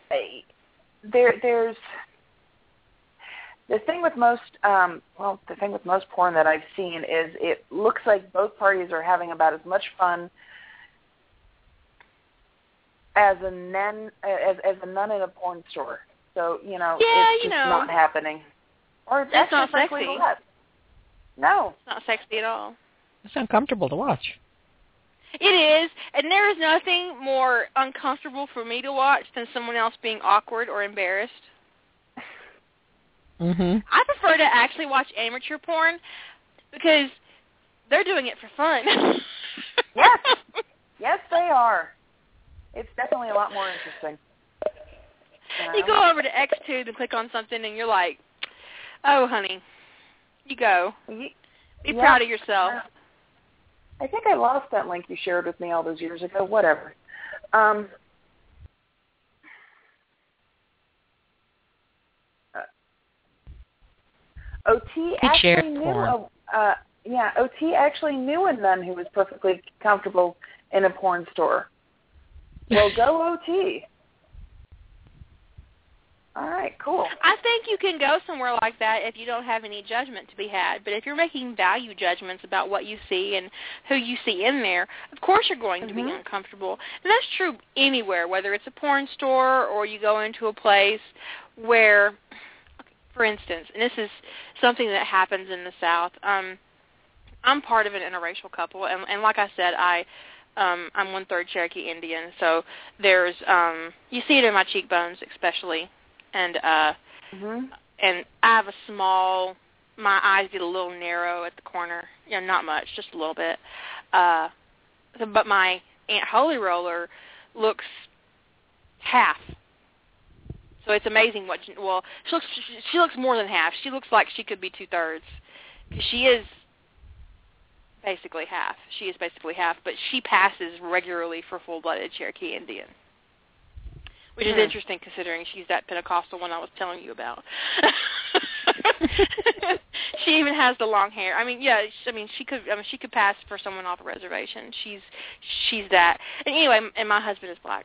there there's the thing with most um well the thing with most porn that I've seen is it looks like both parties are having about as much fun as a nun as as a nun in a porn store. So, you know, Yeah, it's you just know. not happening. Or it's That's actually not sexy. less. No. it's not sexy at all. It's uncomfortable to watch. It is, and there is nothing more uncomfortable for me to watch than someone else being awkward or embarrassed. Mhm. I prefer to actually watch amateur porn because they're doing it for fun. Yes. Yes, they are. It's definitely a lot more interesting. You know? go over to Xtube and click on something, and you're like, "Oh, honey, you go. You- Be Yeah. proud of yourself." I think I lost that link you shared with me all those years ago. Whatever. Um, uh, OT actually knew porn. a uh, yeah OT actually knew a nun who was perfectly comfortable in a porn store. Well, go OT. All right, cool. I think you can go somewhere like that if you don't have any judgment to be had. But if you're making value judgments about what you see and who you see in there, of course you're going to be Mhm. uncomfortable. And that's true anywhere, whether it's a porn store or you go into a place where, for instance, and this is something that happens in the South. Um, I'm part of an interracial couple, and, and like I said, I um, I'm one third Cherokee Indian, so there's um, you see it in my cheekbones, especially and uh hmm and I have a small my eyes get a little narrow at the corner. You know, not much, just a little bit. Uh but my Aunt Holy Roller looks half. So it's amazing what well, she looks she, looks more than half. She looks like she could be two thirds. Cause she is basically half. She is basically half, but she passes regularly for full-blooded Cherokee Indian which is Hmm. interesting considering she's that Pentecostal one I was telling you about. she even has the long hair. I mean, yeah, I mean she could I mean she could pass for someone off a reservation. She's she's that. And anyway, and my husband is black.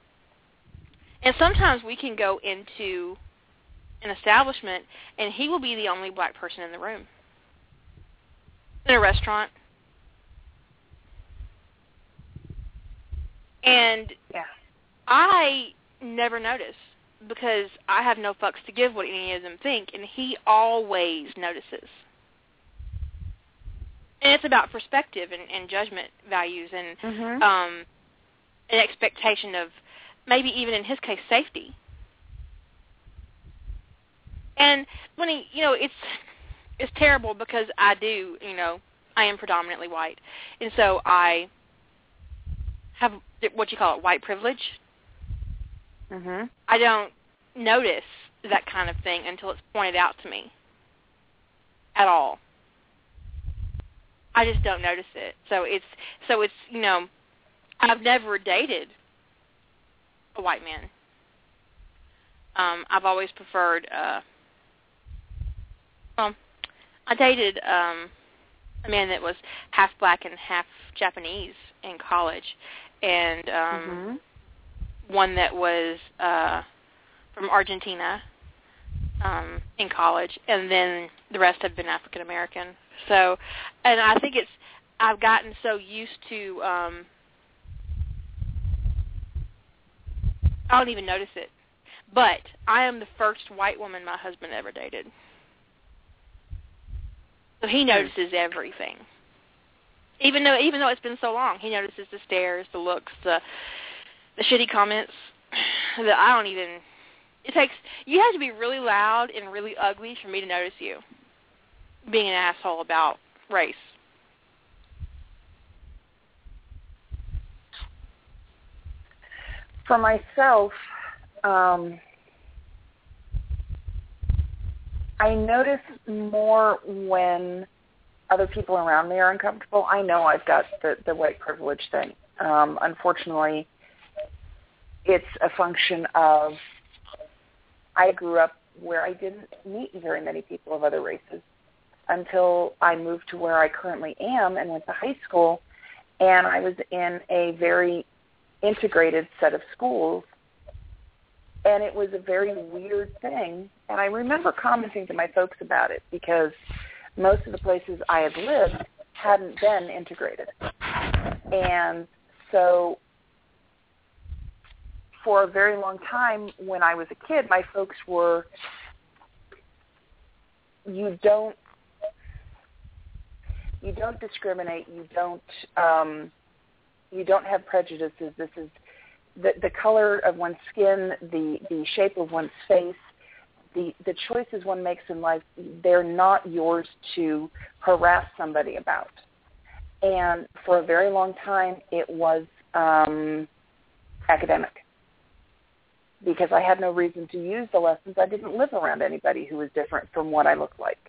And sometimes we can go into an establishment and he will be the only black person in the room. In a restaurant. And Yeah. I never notice because I have no fucks to give what any of them think, and he always notices. And it's about perspective and, and judgment values and hmm um, an expectation of maybe even in his case safety. And when he, you know, it's it's terrible because I do, you know, I am predominantly white, and so I have what you call it, white privilege. Mhm. I don't notice that kind of thing until it's pointed out to me at all. I just don't notice it. So it's so it's you know I've never dated a white man. Um, I've always preferred. Uh, well, I dated um, a man that was half black and half Japanese in college, and um, Mhm. One that was uh, from Argentina um, in college, and then the rest have been African American. So, and I think it's I've gotten so used to um, I don't even notice it. But I am the first white woman my husband ever dated. So he notices everything. Even though even though it's been so long, he notices the stares, the looks, the the shitty comments that I don't even it takes you have to be really loud and really ugly for me to notice you being an asshole about race. For myself, um, I notice more when other people around me are uncomfortable. I know I've got the, the white privilege thing. Um, unfortunately, it's a function of I grew up where I didn't meet very many people of other races until I moved to where I currently am and went to high school. And I was in a very integrated set of schools. And it was a very weird thing. And I remember commenting to my folks about it because most of the places I had lived hadn't been integrated. And so for a very long time when I was a kid, my folks were you don't you don't discriminate, you don't um you don't have prejudices. This is the the color of one's skin, the the shape of one's face, the the choices one makes in life, they're not yours to harass somebody about. And for a very long time, it was um, academic because I had no reason to use the lessons. I didn't live around anybody who was different from what I looked like.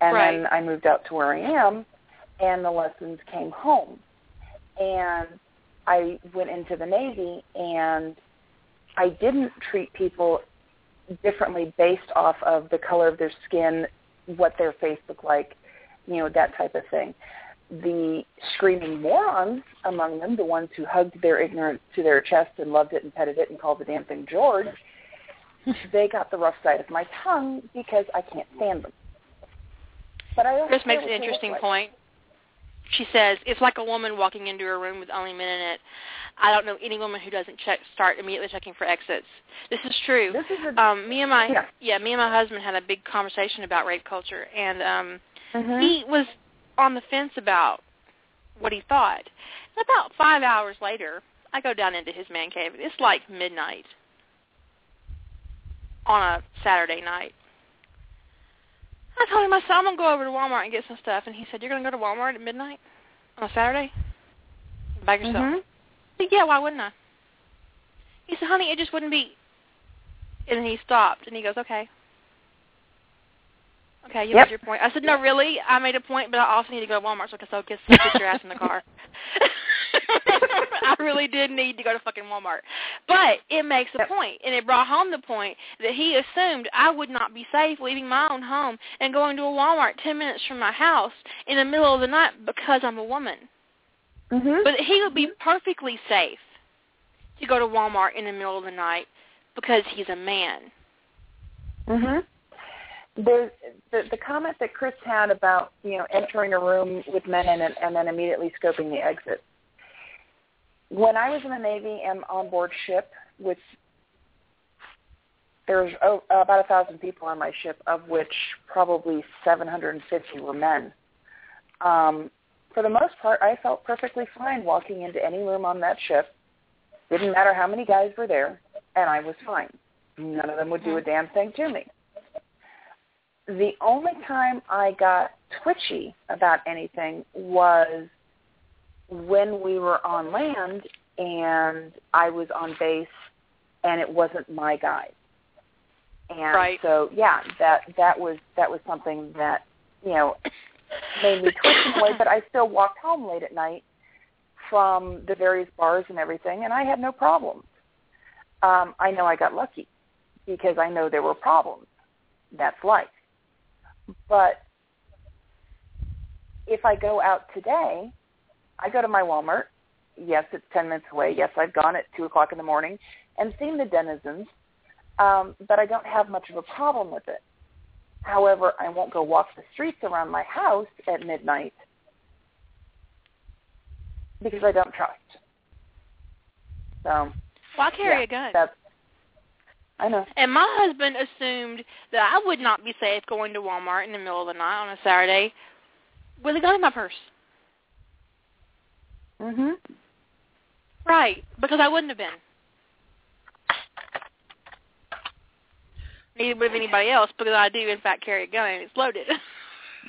And Right. then I moved out to where I am, and the lessons came home. And I went into the Navy, and I didn't treat people differently based off of the color of their skin, what their face looked like, you know, that type of thing. The screaming morons among them, the ones who hugged their ignorance to their chest and loved it and petted it and called the damn thing George, they got the rough side of my tongue because I can't stand them. But I don't Chris makes an interesting like. point. She says it's like a woman walking into a room with only men in it. I don't know any woman who doesn't check start immediately checking for exits. This is true. This is a Um, me and my Yeah. me and my husband had a big conversation about rape culture, and um, Mhm. he was on the fence about what he thought. And about five hours later, I go down into his man cave. It's like midnight on a Saturday night. I told him, I said, I'm going to go over to Walmart and get some stuff. And he said, you're going to go to Walmart at midnight on a Saturday? By yourself? Mhm. I said, yeah, why wouldn't I? He said, honey, it just wouldn't be. And then he stopped, and he goes, okay. Okay, you Yep. made your point. I said, no, really? I made a point, but I also need to go to Walmart, so I can so get, get your ass in the car. I really did need to go to fucking Walmart. But it makes a point, and it brought home the point that he assumed I would not be safe leaving my own home and going to a Walmart 10 minutes from my house in the middle of the night because I'm a woman. Mhm. But he would be perfectly safe to go to Walmart in the middle of the night because he's a man. Mhm. There's the the comment that Chris had about you know entering a room with men in it and then immediately scoping the exit. When I was in the Navy and on board ship, with there's oh, about a thousand people on my ship, of which probably 750 were men. Um, for the most part, I felt perfectly fine walking into any room on that ship. Didn't matter how many guys were there, and I was fine. None of them would do a damn thing to me. The only time I got twitchy about anything was when we were on land and I was on base and it wasn't my guys. And Right. so yeah, that that was that was something that you know made me twitch in a way, but I still walked home late at night from the various bars and everything, and I had no problems. Um, I know I got lucky because I know there were problems. That's life. But if I go out today, I go to my Walmart. Yes, it's 10 minutes away. Yes, I've gone at 2 o'clock in the morning and seen the denizens, um, but I don't have much of a problem with it. However, I won't go walk the streets around my house at midnight because I don't trust. So, Well, I carry yeah, a gun. That's, I know. And my husband assumed that I would not be safe going to Walmart in the middle of the night on a Saturday with a gun in my purse. Mhm. Right, because I wouldn't have been. Neither would have anybody else because I do in fact carry a gun and it's loaded.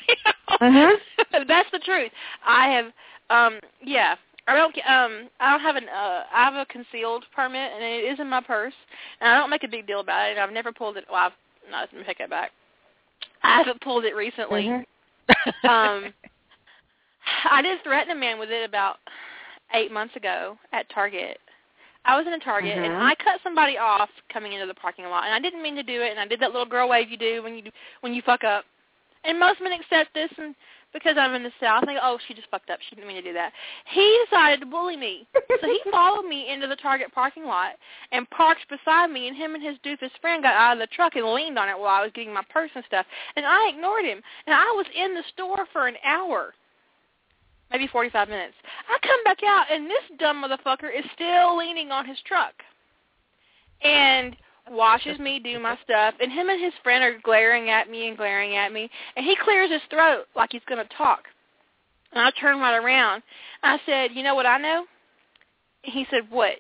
You know? Mhm. That's the truth. I have um yeah. I don't um I don't have an uh I have a concealed permit and it is in my purse and I don't make a big deal about it. I've never pulled it well I've no, let me take that back. I haven't pulled it recently. Mhm. Um I did threaten a man with it about eight months ago at Target. I was in a Target and Mhm. I cut somebody off coming into the parking lot, and I didn't mean to do it. And I did that little girl wave you do when you when you fuck up. And most men accept this, and because I'm in the South, they go, "Oh, she just fucked up. She didn't mean to do that." He decided to bully me, so he followed me into the Target parking lot and parked beside me. And him and his doofus friend got out of the truck and leaned on it while I was getting my purse and stuff. And I ignored him, and I was in the store for an hour maybe 45 minutes. I come back out, and this dumb motherfucker is still leaning on his truck and watches me do my stuff. And him and his friend are glaring at me and glaring at me. And he clears his throat like he's going to talk. And I turn right around. I said, you know what I know? He said, what?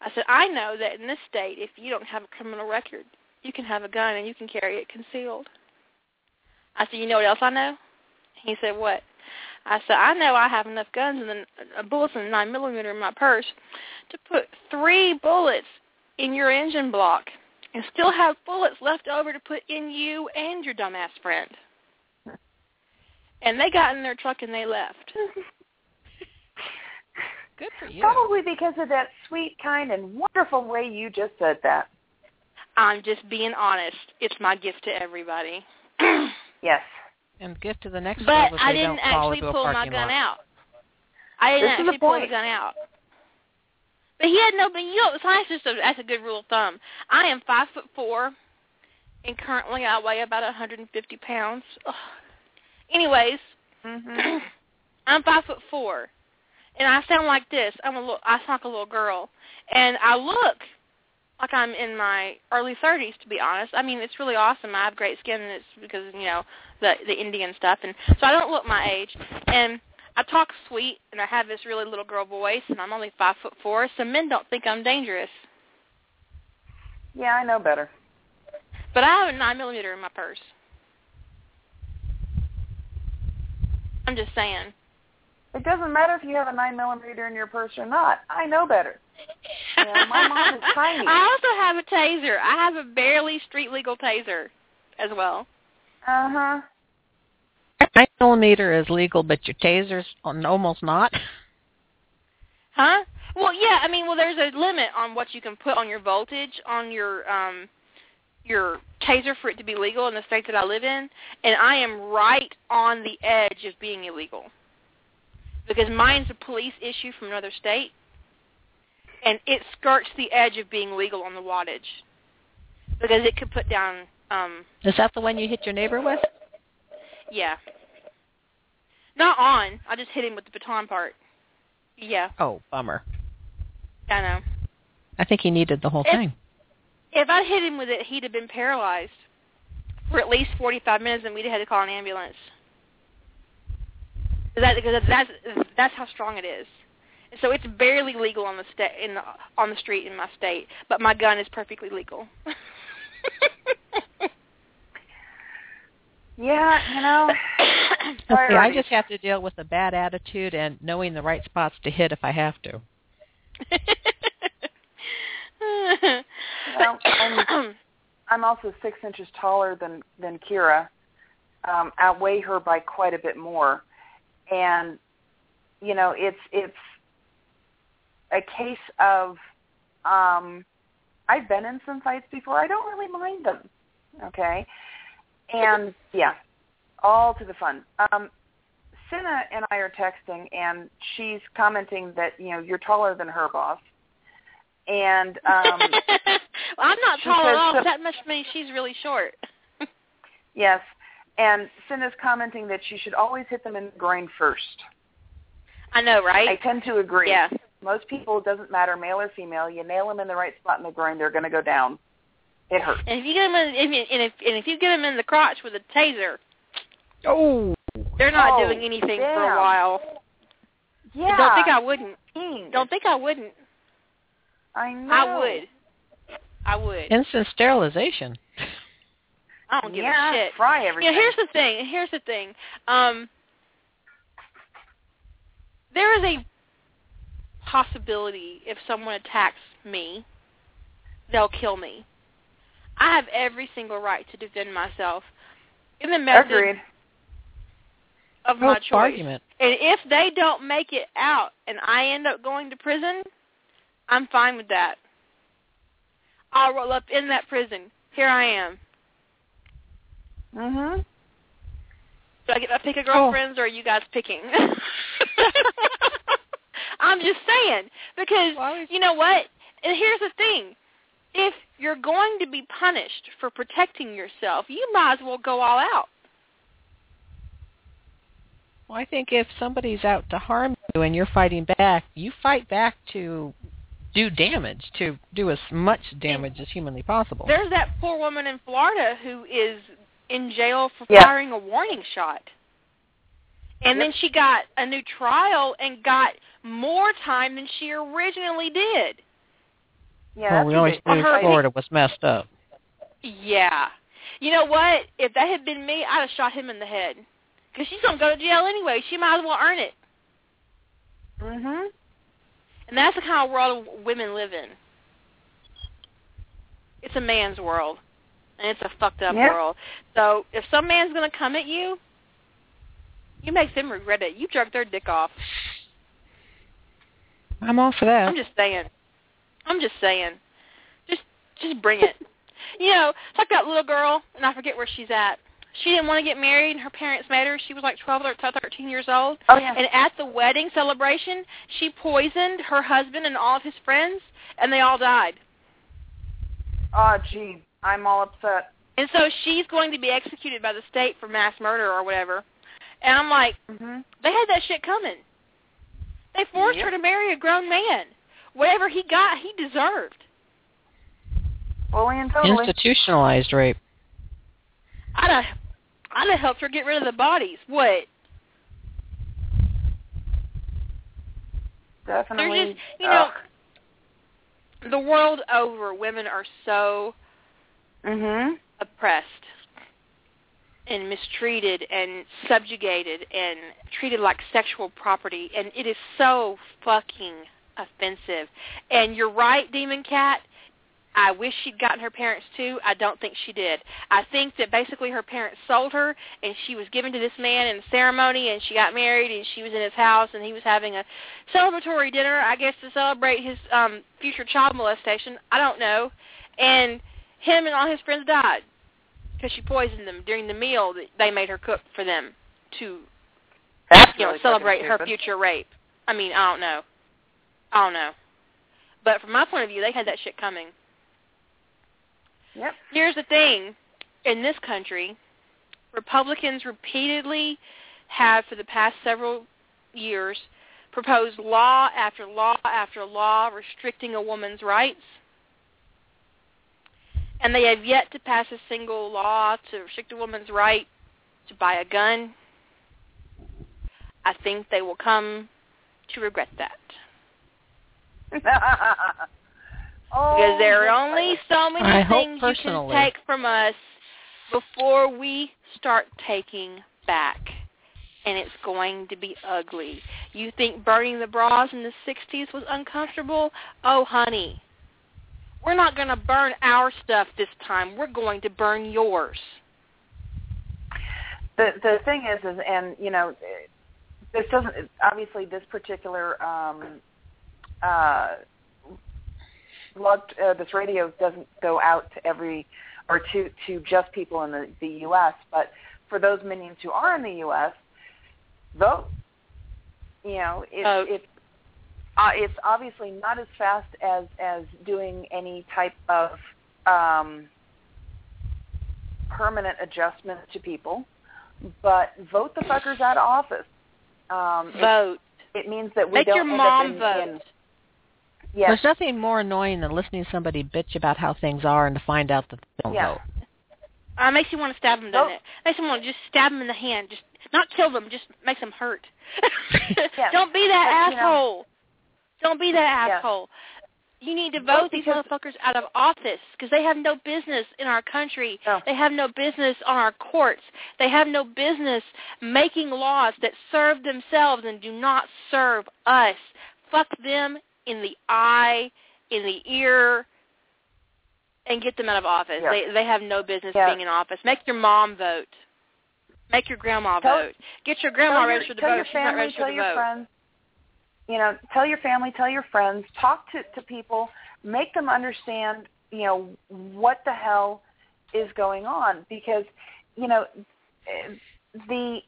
I said, I know that in this state, if you don't have a criminal record, you can have a gun and you can carry it concealed. I said, you know what else I know? He said, what? I said, I know I have enough guns and bullets and nine millimeter in my purse to put three bullets in your engine block and still have bullets left over to put in you and your dumbass friend. And they got in their truck and they left. Good for you. Probably because of that sweet, kind, and wonderful way you just said that. I'm just being honest. It's my gift to everybody. Yes. And gift to the next but I they didn't don't fall actually pull my parking gun lot. out. I didn't This is the actually pull the point. gun out. But he had no. But you know, science just a, that's a good rule of thumb. I am five foot four, and currently I weigh about 150 pounds. Ugh. Anyways, Mhm. I'm five foot four, and I sound like this. I'm a little. I sound like a little girl, and I look like I'm in my early 30s. To be honest, I mean it's really awesome. I have great skin, and it's because you know the the Indian stuff, and so I don't look my age. And I talk sweet, and I have this really little girl voice, and I'm only five foot four, so men don't think I'm dangerous. Yeah, I know better. But I have a nine millimeter in my purse. I'm just saying. It doesn't matter if you have a nine millimeter in your purse or not. I know better. Yeah, my mom is tiny. I also have a taser. I have a barely street legal taser as well. Uh huh. Nine millimeter is legal, but your taser's almost not. Huh? Well, yeah. I mean, well, there's a limit on what you can put on your voltage on your um your taser for it to be legal in the state that I live in, and I am right on the edge of being illegal because mine's a police issue from another state, and it skirts the edge of being legal on the wattage because it could put down um Is that the one you hit your neighbor with? Yeah. Not on. I just hit him with the baton part. Yeah, Oh, bummer. I know. I think he needed the whole If- thing. If I'd hit him with it, he'd have been paralyzed for at least 45 minutes, and we'd have had to call an ambulance. That, because that's that's how strong it is. And so it's barely legal on the sta- in the, on the street in my state, but my gun is perfectly legal. Yeah, you know. Okay, I just have to deal with a bad attitude and knowing the right spots to hit if I have to. Well, I'm, I'm also six inches taller than than Kira. Um, outweigh her by quite a bit more, and you know it's it's a case of um, I've been in some fights before. I don't really mind them. Okay, and yeah, all to the fun. Um, Cinna and I are texting, and she's commenting that you know you're taller than her boss, and um, well, I'm not tall at all. so- That must mean she's really short. yes, and Cinna's commenting that she should always hit them in the groin first. I know, right? I tend to agree. Yeah. Most people, it doesn't matter, male or female, you nail them in the right spot in the groin, they're going to go down. It hurts. And if you get them in, if you, and if and if you get them in the crotch with a taser, Oh, they're not Oh, doing anything for a while. Yeah. Don't think I wouldn't. Dang. Don't think I wouldn't. I know. I would. I would. instant sterilization. I don't give yeah, a shit. fry You everything. know, here's the thing. Here's the thing. Um, there is a possibility if someone attacks me, they'll kill me. I have every single right to defend myself in the method Agreed. of No my choice. argument. And if they don't make it out and I end up going to prison, I'm fine with that. I'll roll up in that prison. Here I am. Mhm. Do I get to pick Oh. a girlfriends or are you guys picking? I'm just saying because you know what? And here's the thing: if you're going to be punished for protecting yourself, you might as well go all out. Well, I think if somebody's out to harm you and you're fighting back, you fight back to do damage, to do as much damage as humanly possible. There's that poor woman in Florida who is in jail for Yeah. firing a warning shot. And then she got a new trial and got more time than she originally did. Yeah, well, we always ridiculous. knew her- Florida was messed up. Yeah. You know what? If that had been me, I'd have shot him in the head. Because she's going to go to jail anyway. She might as well earn it. Mhm. And that's the kind of world women live in. It's a man's world. And it's a fucked up Yeah. world. So if some man's going to come at you, you make them regret it. You jerk their dick off. I'm all for that. I'm just saying. I'm just saying. Just just bring it. you know, it's like that little girl, and I forget where she's at. She didn't want to get married, and her parents made her. She was like 12 or 13 years old. Oh yeah. And at the wedding celebration, she poisoned her husband and all of his friends, and they all died. Oh gee, I'm all upset. And so she's going to be executed by the state for mass murder or whatever. And I'm like, Mhm. they had that shit coming. They forced Yep. her to marry a grown man. Whatever he got, he deserved. Fully and totally. Institutionalized rape. I'd have, I'd have helped her get rid of the bodies. What? Definitely. There's just, you know, Ugh. the world over, women are so Mhm. oppressed and mistreated and subjugated and treated like sexual property and it is so fucking offensive. And you're right, Demon Cat. I wish she'd gotten her parents too. I don't think she did. I think that basically her parents sold her and she was given to this man in a ceremony and she got married and she was in his house and he was having a celebratory dinner, I guess to celebrate his um future child molestation. I don't know. And him and all his friends died because she poisoned them during the meal that they made her cook for them to That's you know really celebrate her future rape. I mean, I don't know. I don't know. But from my point of view, they had that shit coming. Yep. Here's the thing. In this country, Republicans repeatedly have for the past several years proposed law after law after law restricting a woman's rights. And they have yet to pass a single law to restrict a woman's right to buy a gun. I think they will come to regret that. Oh, Because there are only so many I things you can take from us before we start taking back. And it's going to be ugly. You think burning the bras in the 60s was uncomfortable? Oh, honey. We're not going to burn our stuff this time. We're going to burn yours. The the thing is, is and you know, this doesn't obviously this particular um, uh, log, uh, this radio doesn't go out to every or to to just people in the the U.S. But for those minions who are in the U.S., vote. You know, it, Vote. it's uh, it's obviously not as fast as as doing any type of um, permanent adjustment to people, but vote the fuckers out of office. Um, it, Vote. it means that we Make don't your mom in, vote. in yes, There's nothing more annoying than listening to somebody bitch about how things are and to find out that they don't Yeah. vote. Uh, makes you want to stab them, doesn't Vote. it? Makes you want to just stab them in the hand. Just not kill them, just makes them hurt. Yeah. Don't be that But, you know- asshole. Don't be that Yeah. asshole. You need to Vote vote these motherfuckers out of office because they have no business in our country. No. They have no business on our courts. They have no business making laws that serve themselves and do not serve us. Fuck them in the eye, in the ear, and get them out of office. Yeah. They they have no business Yeah. being in office. Make your mom vote. Make your grandma Tell- vote. Get your grandma tell your, registered to tell vote. your She's not family, registered tell to your vote. friends. You know, tell your family, tell your friends. Talk to to people. Make them understand. You know what the hell is going on because you know the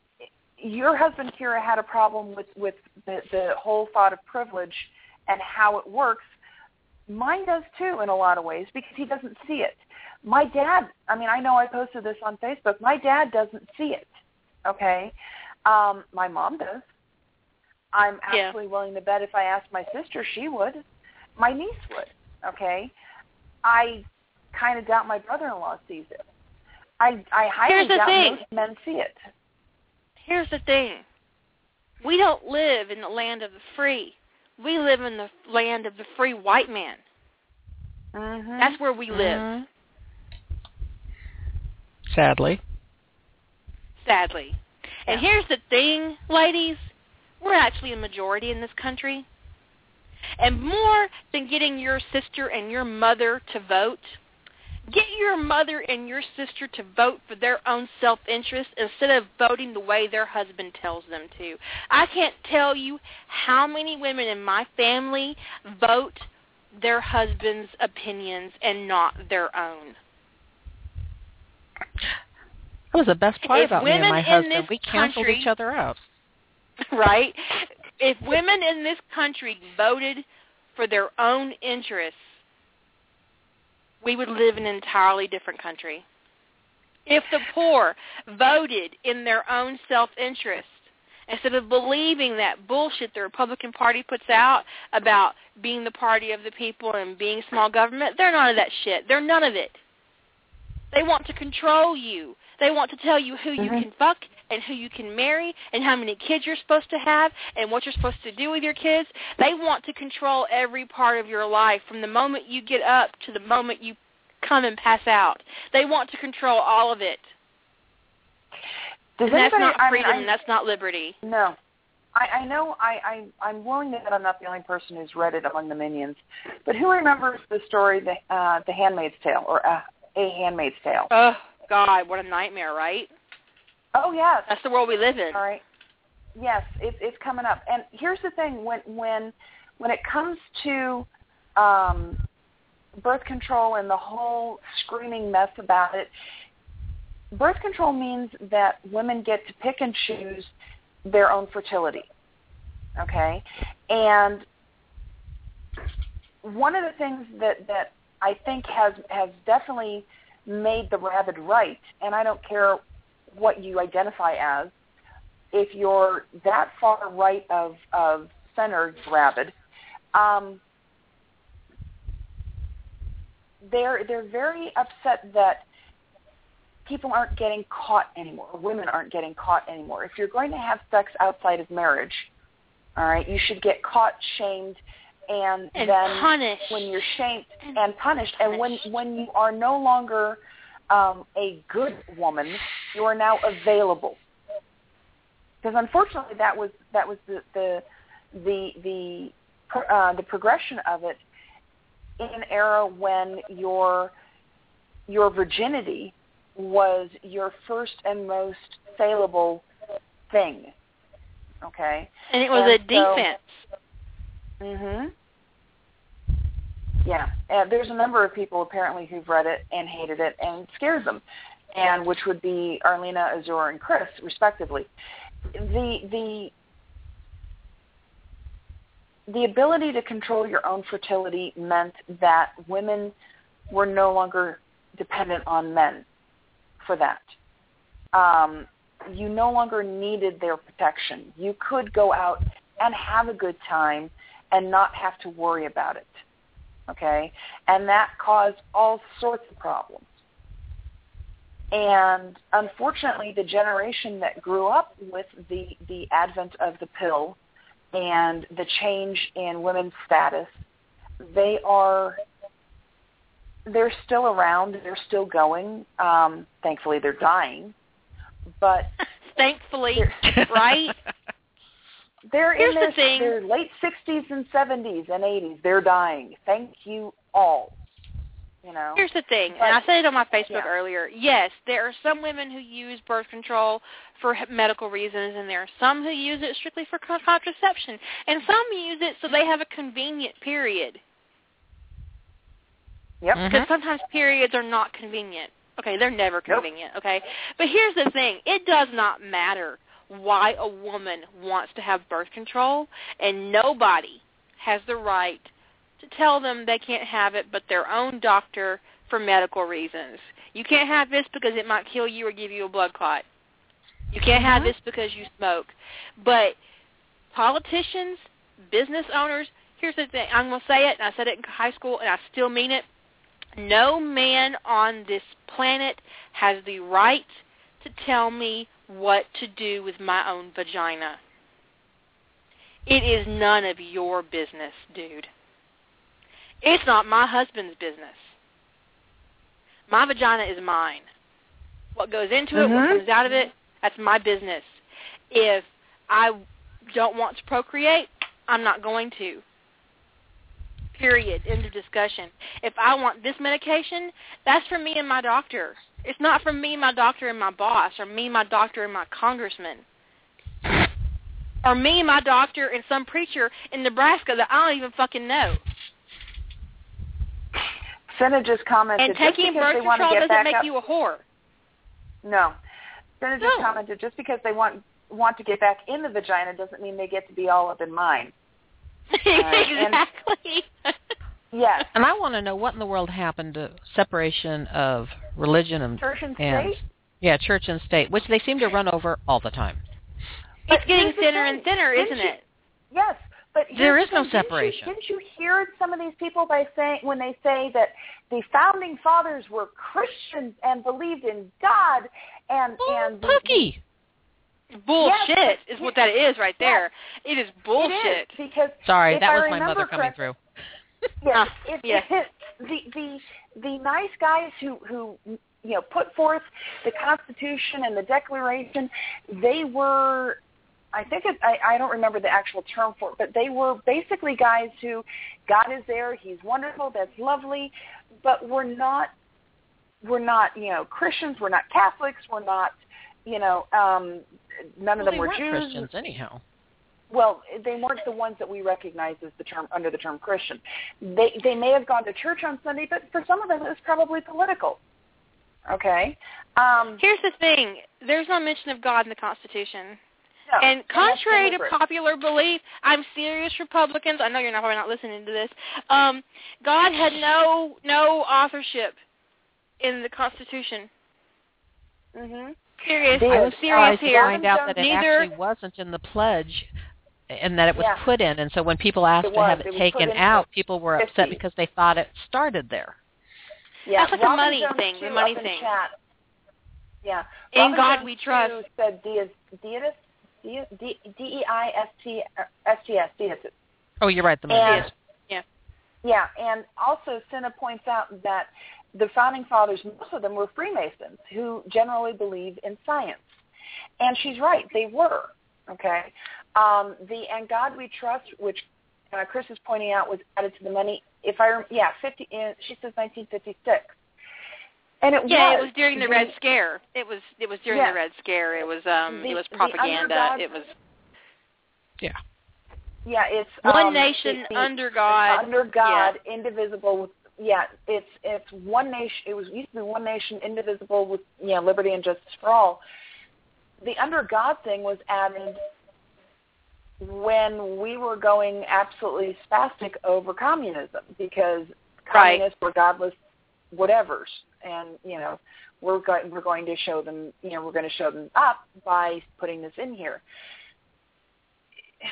your husband Kira had a problem with with the the whole thought of privilege and how it works. Mine does too in a lot of ways because he doesn't see it. My dad, I mean, I know I posted this on Facebook. My dad doesn't see it. Okay, um, my mom does. I'm Yeah. willing to bet if I asked my sister, she would. My niece would. Okay, I kind of doubt my brother-in-law sees it. I I highly doubt thing. most men see it. Here's the thing. We don't live in the land of the free. We live in the land of the free white man. Mm-hmm. That's where we live, Mhm. Sadly. sadly. And here's the thing, ladies. We're actually a majority in this country. And more than getting your sister and your mother to vote, get your mother and your sister to vote for their own self-interest instead of voting the way their husband tells them to. I can't tell you how many women in my family vote their husband's opinions and not their own. That was the best part If about me and my husband. We canceled country- each other out. right? If women in this country voted for their own interests, we would live in an entirely different country. If the poor voted in their own self-interest, instead of believing that bullshit the Republican Party puts out about being the party of the people and being small government, they're none of that shit. They're none of it. They want to control you. They want to tell you who you can fuck and who you can marry and how many kids you're supposed to have and what you're supposed to do with your kids. They want to control every part of your life from the moment you get up to the moment you come and pass out. They want to control all of it. Does and that's anybody, not I mean, freedom I- that's not liberty. No. I, I know I, I, I'm willing to bet I'm not the only person who's read it among the minions. But who remembers the story, The, uh, the Handmaid's Tale, or uh, A Handmaid's Tale? Oh, God, what a nightmare, right? Oh, yes. That's the world we live in. All right. Yes, it's it's coming up. And here's the thing: when when when it comes to um, birth control and the whole screaming mess about it, birth control means that women get to pick and choose their own fertility. Okay, and one of the things that that I think has has definitely made the rabid right, and I don't care what you identify as, if you're that far right of of center rabid, um, they're they're very upset that people aren't getting caught anymore. Women aren't getting caught anymore. If you're going to have sex outside of marriage, all right, you should get caught, shamed, and, And then punished. when you're shamed And and punished, and when when you are no longer um, a good woman, you are now available. Because unfortunately, that was that was the the the the uh, the progression of it in an era when your your virginity was your first and most saleable thing. Okay? And it was And a so- defense. Mhm. Yeah, and there's a number of people apparently who've read it and hated it, and it scares them, and which would be Arlena, Azure, and Chris, respectively. The the the ability to control your own fertility meant that women were no longer dependent on men for that. Um, you no longer needed their protection. You could go out and have a good time and not have to worry about it. Okay? And that caused all sorts of problems. And unfortunately, the generation that grew up with the, the advent of the pill and the change in women's status, they are they're still around, they're still going. Um, thankfully they're dying. But Thankfully, right? they're Here's in the thing. their late sixties and seventies and eighties. They're dying. Thank you all. You know. Here's the thing, But- and I said it on my Facebook yeah. earlier. Yes, there are some women who use birth control for medical reasons, and there are some who use it strictly for contraception, and some use it so they have a convenient period. Yep. Because mm-hmm. sometimes periods are not convenient. Okay, they're never convenient. Okay, but here's the thing: it does not matter why a woman wants to have birth control, and nobody has the right to tell them they can't have it, but their own doctor for medical reasons. You can't have this because it might kill you or give you a blood clot. You can't have this because you smoke. But politicians, business owners, here's the thing. I'm going to say it, and I said it in high school, and I still mean it. No man on this planet has the right to tell me what to do with my own vagina. It is none of your business, dude. It's not my husband's business. My vagina is mine. What goes into it, what Mhm. comes out of it, that's my business. If I don't want to procreate, I'm not going to. Period. End of discussion. If I want this medication, that's for me and my doctor. It's not for me, my doctor, and my boss, or me, my doctor, and my congressman, or me, my doctor, and some preacher in Nebraska that I don't even fucking know. Senna just commented And just taking birth they want to control get doesn't make up. you a whore. No. Senna just No. commented just because they want want to get back in the vagina doesn't mean they get to be all up in mine. and- exactly. Yes. And I want to know what in the world happened to separation of religion and Church and and state. yeah, church and state, which they seem to run over all the time. it's getting thinner and thinner, Didn't isn't you- it? Yes, but There here's is the no thing. Didn't you- separation. Didn't you hear some of these people by saying when they say that the founding fathers were Christians and believed in God and and the- Pookie. Bullshit Yes, is what that is right there. It is bullshit. It is because Sorry, that was my mother coming through. Yes, if, yeah. if the the the nice guys who who you know put forth the Constitution and the Declaration, they were. I think it, I, I don't remember the actual term for it, but they were basically guys who, God is there, He's wonderful, that's lovely, but we're not, we're not, you know, Christians, we're not Catholics, we're not, you know, um, none of Well, them they were Jews. Christians anyhow. Well, they weren't the ones that we recognize as the term under the term Christian. They they may have gone to church on Sunday, but for some of them it was probably political. Okay. Um, Here's the thing. There's no mention of God in the Constitution. no, And contrary to popular belief, I'm serious Republicans. I know you're not probably not listening to this. Um, God had no no authorship in the Constitution. Mhm. Serious. I'm was serious here. find out that it Neither actually wasn't in the pledge and that it was Yeah. put in. And so when people asked It to have it, It taken put in out, people were 50. upset because they thought it started there. Yeah, That's like a money Jones, thing, the money thing. Chat. Yeah. In Robin God Jones, we trust. too, Said Deis, Deis, D D E I S T er, S T S Deis. Oh, you're right. The And- Yeah. Yeah, and also Cinna points out that the founding fathers, most of them were Freemasons who generally believe in science. And she's right, they were. Okay. Um, the And God We Trust, which uh, Chris is pointing out was added to the money. If I rem- yeah, 50. In, she says 1956. And it was yeah, was, it was during the Red Scare. It was it was during Yeah. the Red Scare. It was um The- it was propaganda. It was Yeah. Yeah, it's one um, nation the- the- under God. under God, indivisible. With, yeah, it's it's one nation. It was used to be one nation, indivisible, with yeah, liberty and justice for all. The under God thing was added when we were going absolutely spastic over communism because Right. communists were godless whatevers, and you know we're go- we're going to show them you know we're going to show them up by putting this in here.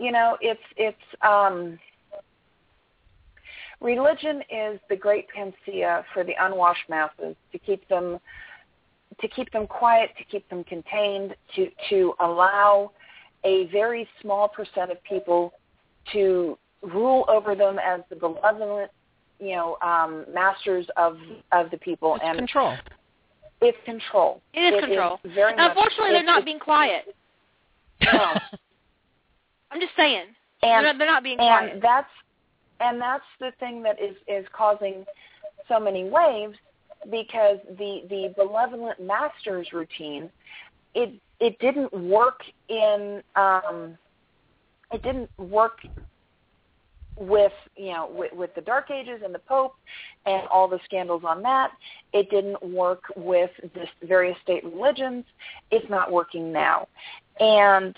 You know, it's it's um religion is the great panacea for the unwashed masses to keep them to keep them quiet, to keep them contained, to to allow a very small percent of people to rule over them as the benevolent, you know, um, masters of of the people, It's and control. it's control. It is control. very much. Unfortunately, they're not being quiet. No. I'm just saying. and they're, not, they're not being and quiet. that's and that's the thing that is is causing so many waves because the the benevolent masters routine it it didn't work in um it didn't work with you know with, with the dark ages and the pope and all the scandals on that. It didn't work with the various state religions. It's not working now. And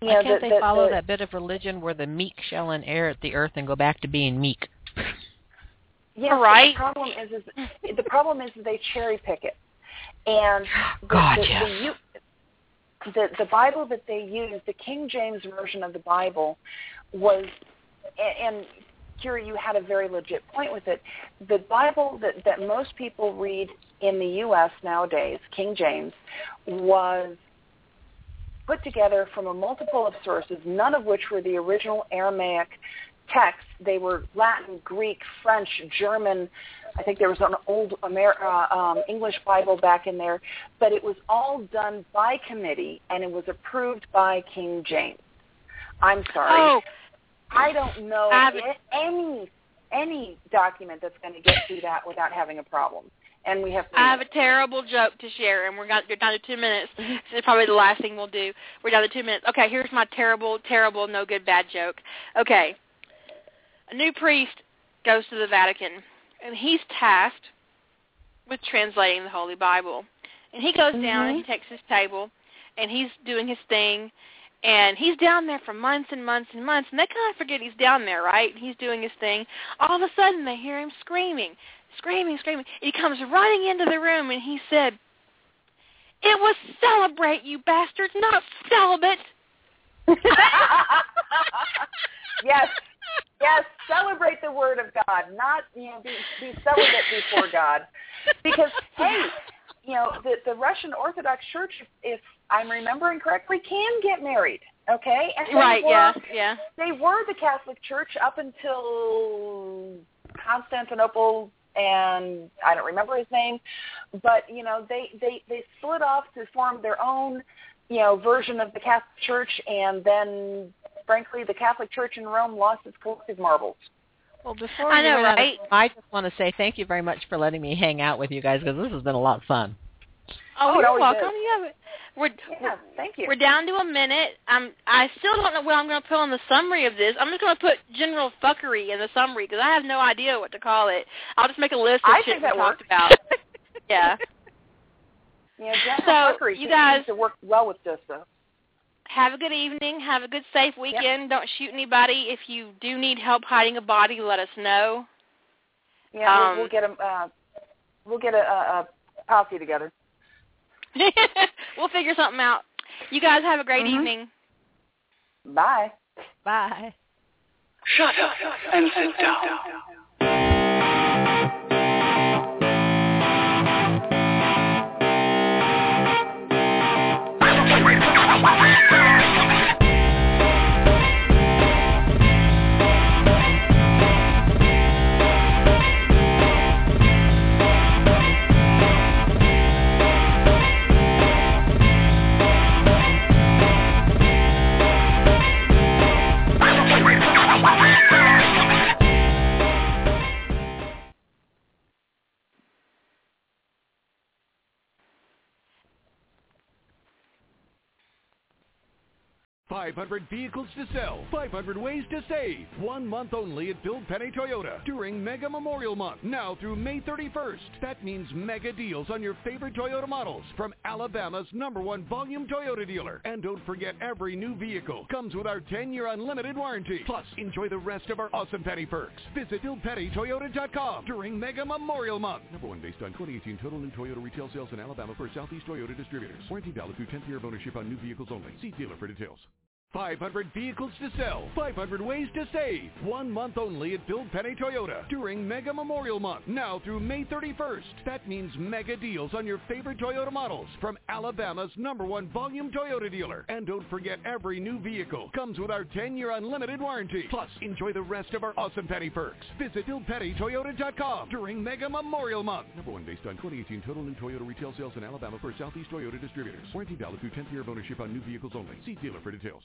you Why know, can't the- they the- follow the- that bit of religion where the meek shall inherit the earth and go back to being meek? Yes, Right. The problem is, is the problem is they cherry pick it, and the, God, the, yes. the, the the Bible that they use, the King James version of the Bible, was, and, and Kira, you had a very legit point with it. The Bible that that most people read in the U.S. nowadays, King James, was put together from a multiple of sources, none of which were the original Aramaic texts. They were Latin, Greek, French, German. I think there was an old Amer- uh, um, English Bible back in there, but it was all done by committee and it was approved by King James. I'm sorry. Oh, I don't know any any document that's going to get through that without having a problem. And we have. I have a terrible joke to share, and we're got we're down to two minutes. This is probably the last thing we'll do. We're down to two minutes. Okay, here's my terrible, terrible, no good, bad joke. Okay, a new priest goes to the Vatican, and he's tasked with translating the Holy Bible. And he goes down and he mm-hmm. takes his table, and he's doing his thing, and he's down there for months and months and months, and they kind of forget he's down there, right? He's doing his thing. All of a sudden, they hear him screaming, screaming, screaming. He comes running into the room, and he said, "It was celebrate, you bastards, not celibate." yes, yes. Celebrate the Word of God, not you know be, be celibate before God, because hey, you know the the Russian Orthodox Church, if I'm remembering correctly, can get married. Okay, and Right? were, Yeah, yeah. They were the Catholic Church up until Constantinople and I don't remember his name, but you know they they they split off to form their own you know version of the Catholic Church, and then frankly the Catholic Church in Rome lost its collective marbles. Well, before I know, run out of right? I just want to say thank you very much for letting me hang out with you guys because this has been a lot of fun. Oh, oh you're welcome. Yeah, we're Yeah, thank you. we're down to a minute. Um, I still don't know what I'm going to put on the summary of this. I'm just going to put general fuckery in the summary because I have no idea what to call it. I'll just make a list of I shit think we that talked works. about. yeah. You know, general So, fuckery you seems guys- to work well with Dista. Have a good evening. Have a good, safe weekend. Don't shoot anybody. If you do need help hiding a body, let us know. Yeah, Um, we'll, we'll get a uh, we'll get a, a, a posse together. we'll figure something out. You guys have a great Mhm. evening. Bye. Bye. Shut up and sit down. 500 vehicles to sell, 500 ways to save. One month only at Bill Penney Toyota during Mega Memorial Month. Now through May 31st. That means mega deals on your favorite Toyota models from Alabama's number one volume Toyota dealer. And don't forget every new vehicle comes with our 10-year unlimited warranty. Plus, enjoy the rest of our awesome Penney perks. Visit BillPenneyToyota.com during Mega Memorial Month. Number one based on 2018 total new Toyota retail sales in Alabama for Southeast Toyota distributors. Warranty valid through 10th year of ownership on new vehicles only. See dealer for details. 500 vehicles to sell, 500 ways to save. One month only at Bill Penney Toyota during Mega Memorial Month. Now through May 31st. That means mega deals on your favorite Toyota models from Alabama's number one volume Toyota dealer. And don't forget every new vehicle comes with our 10-year unlimited warranty. Plus, enjoy the rest of our awesome Penney perks. Visit BillPenneyToyota.com during Mega Memorial Month. Number one based on 2018 total new Toyota retail sales in Alabama for Southeast Toyota distributors. Warranty valid through 10th year of ownership on new vehicles only. See dealer for details.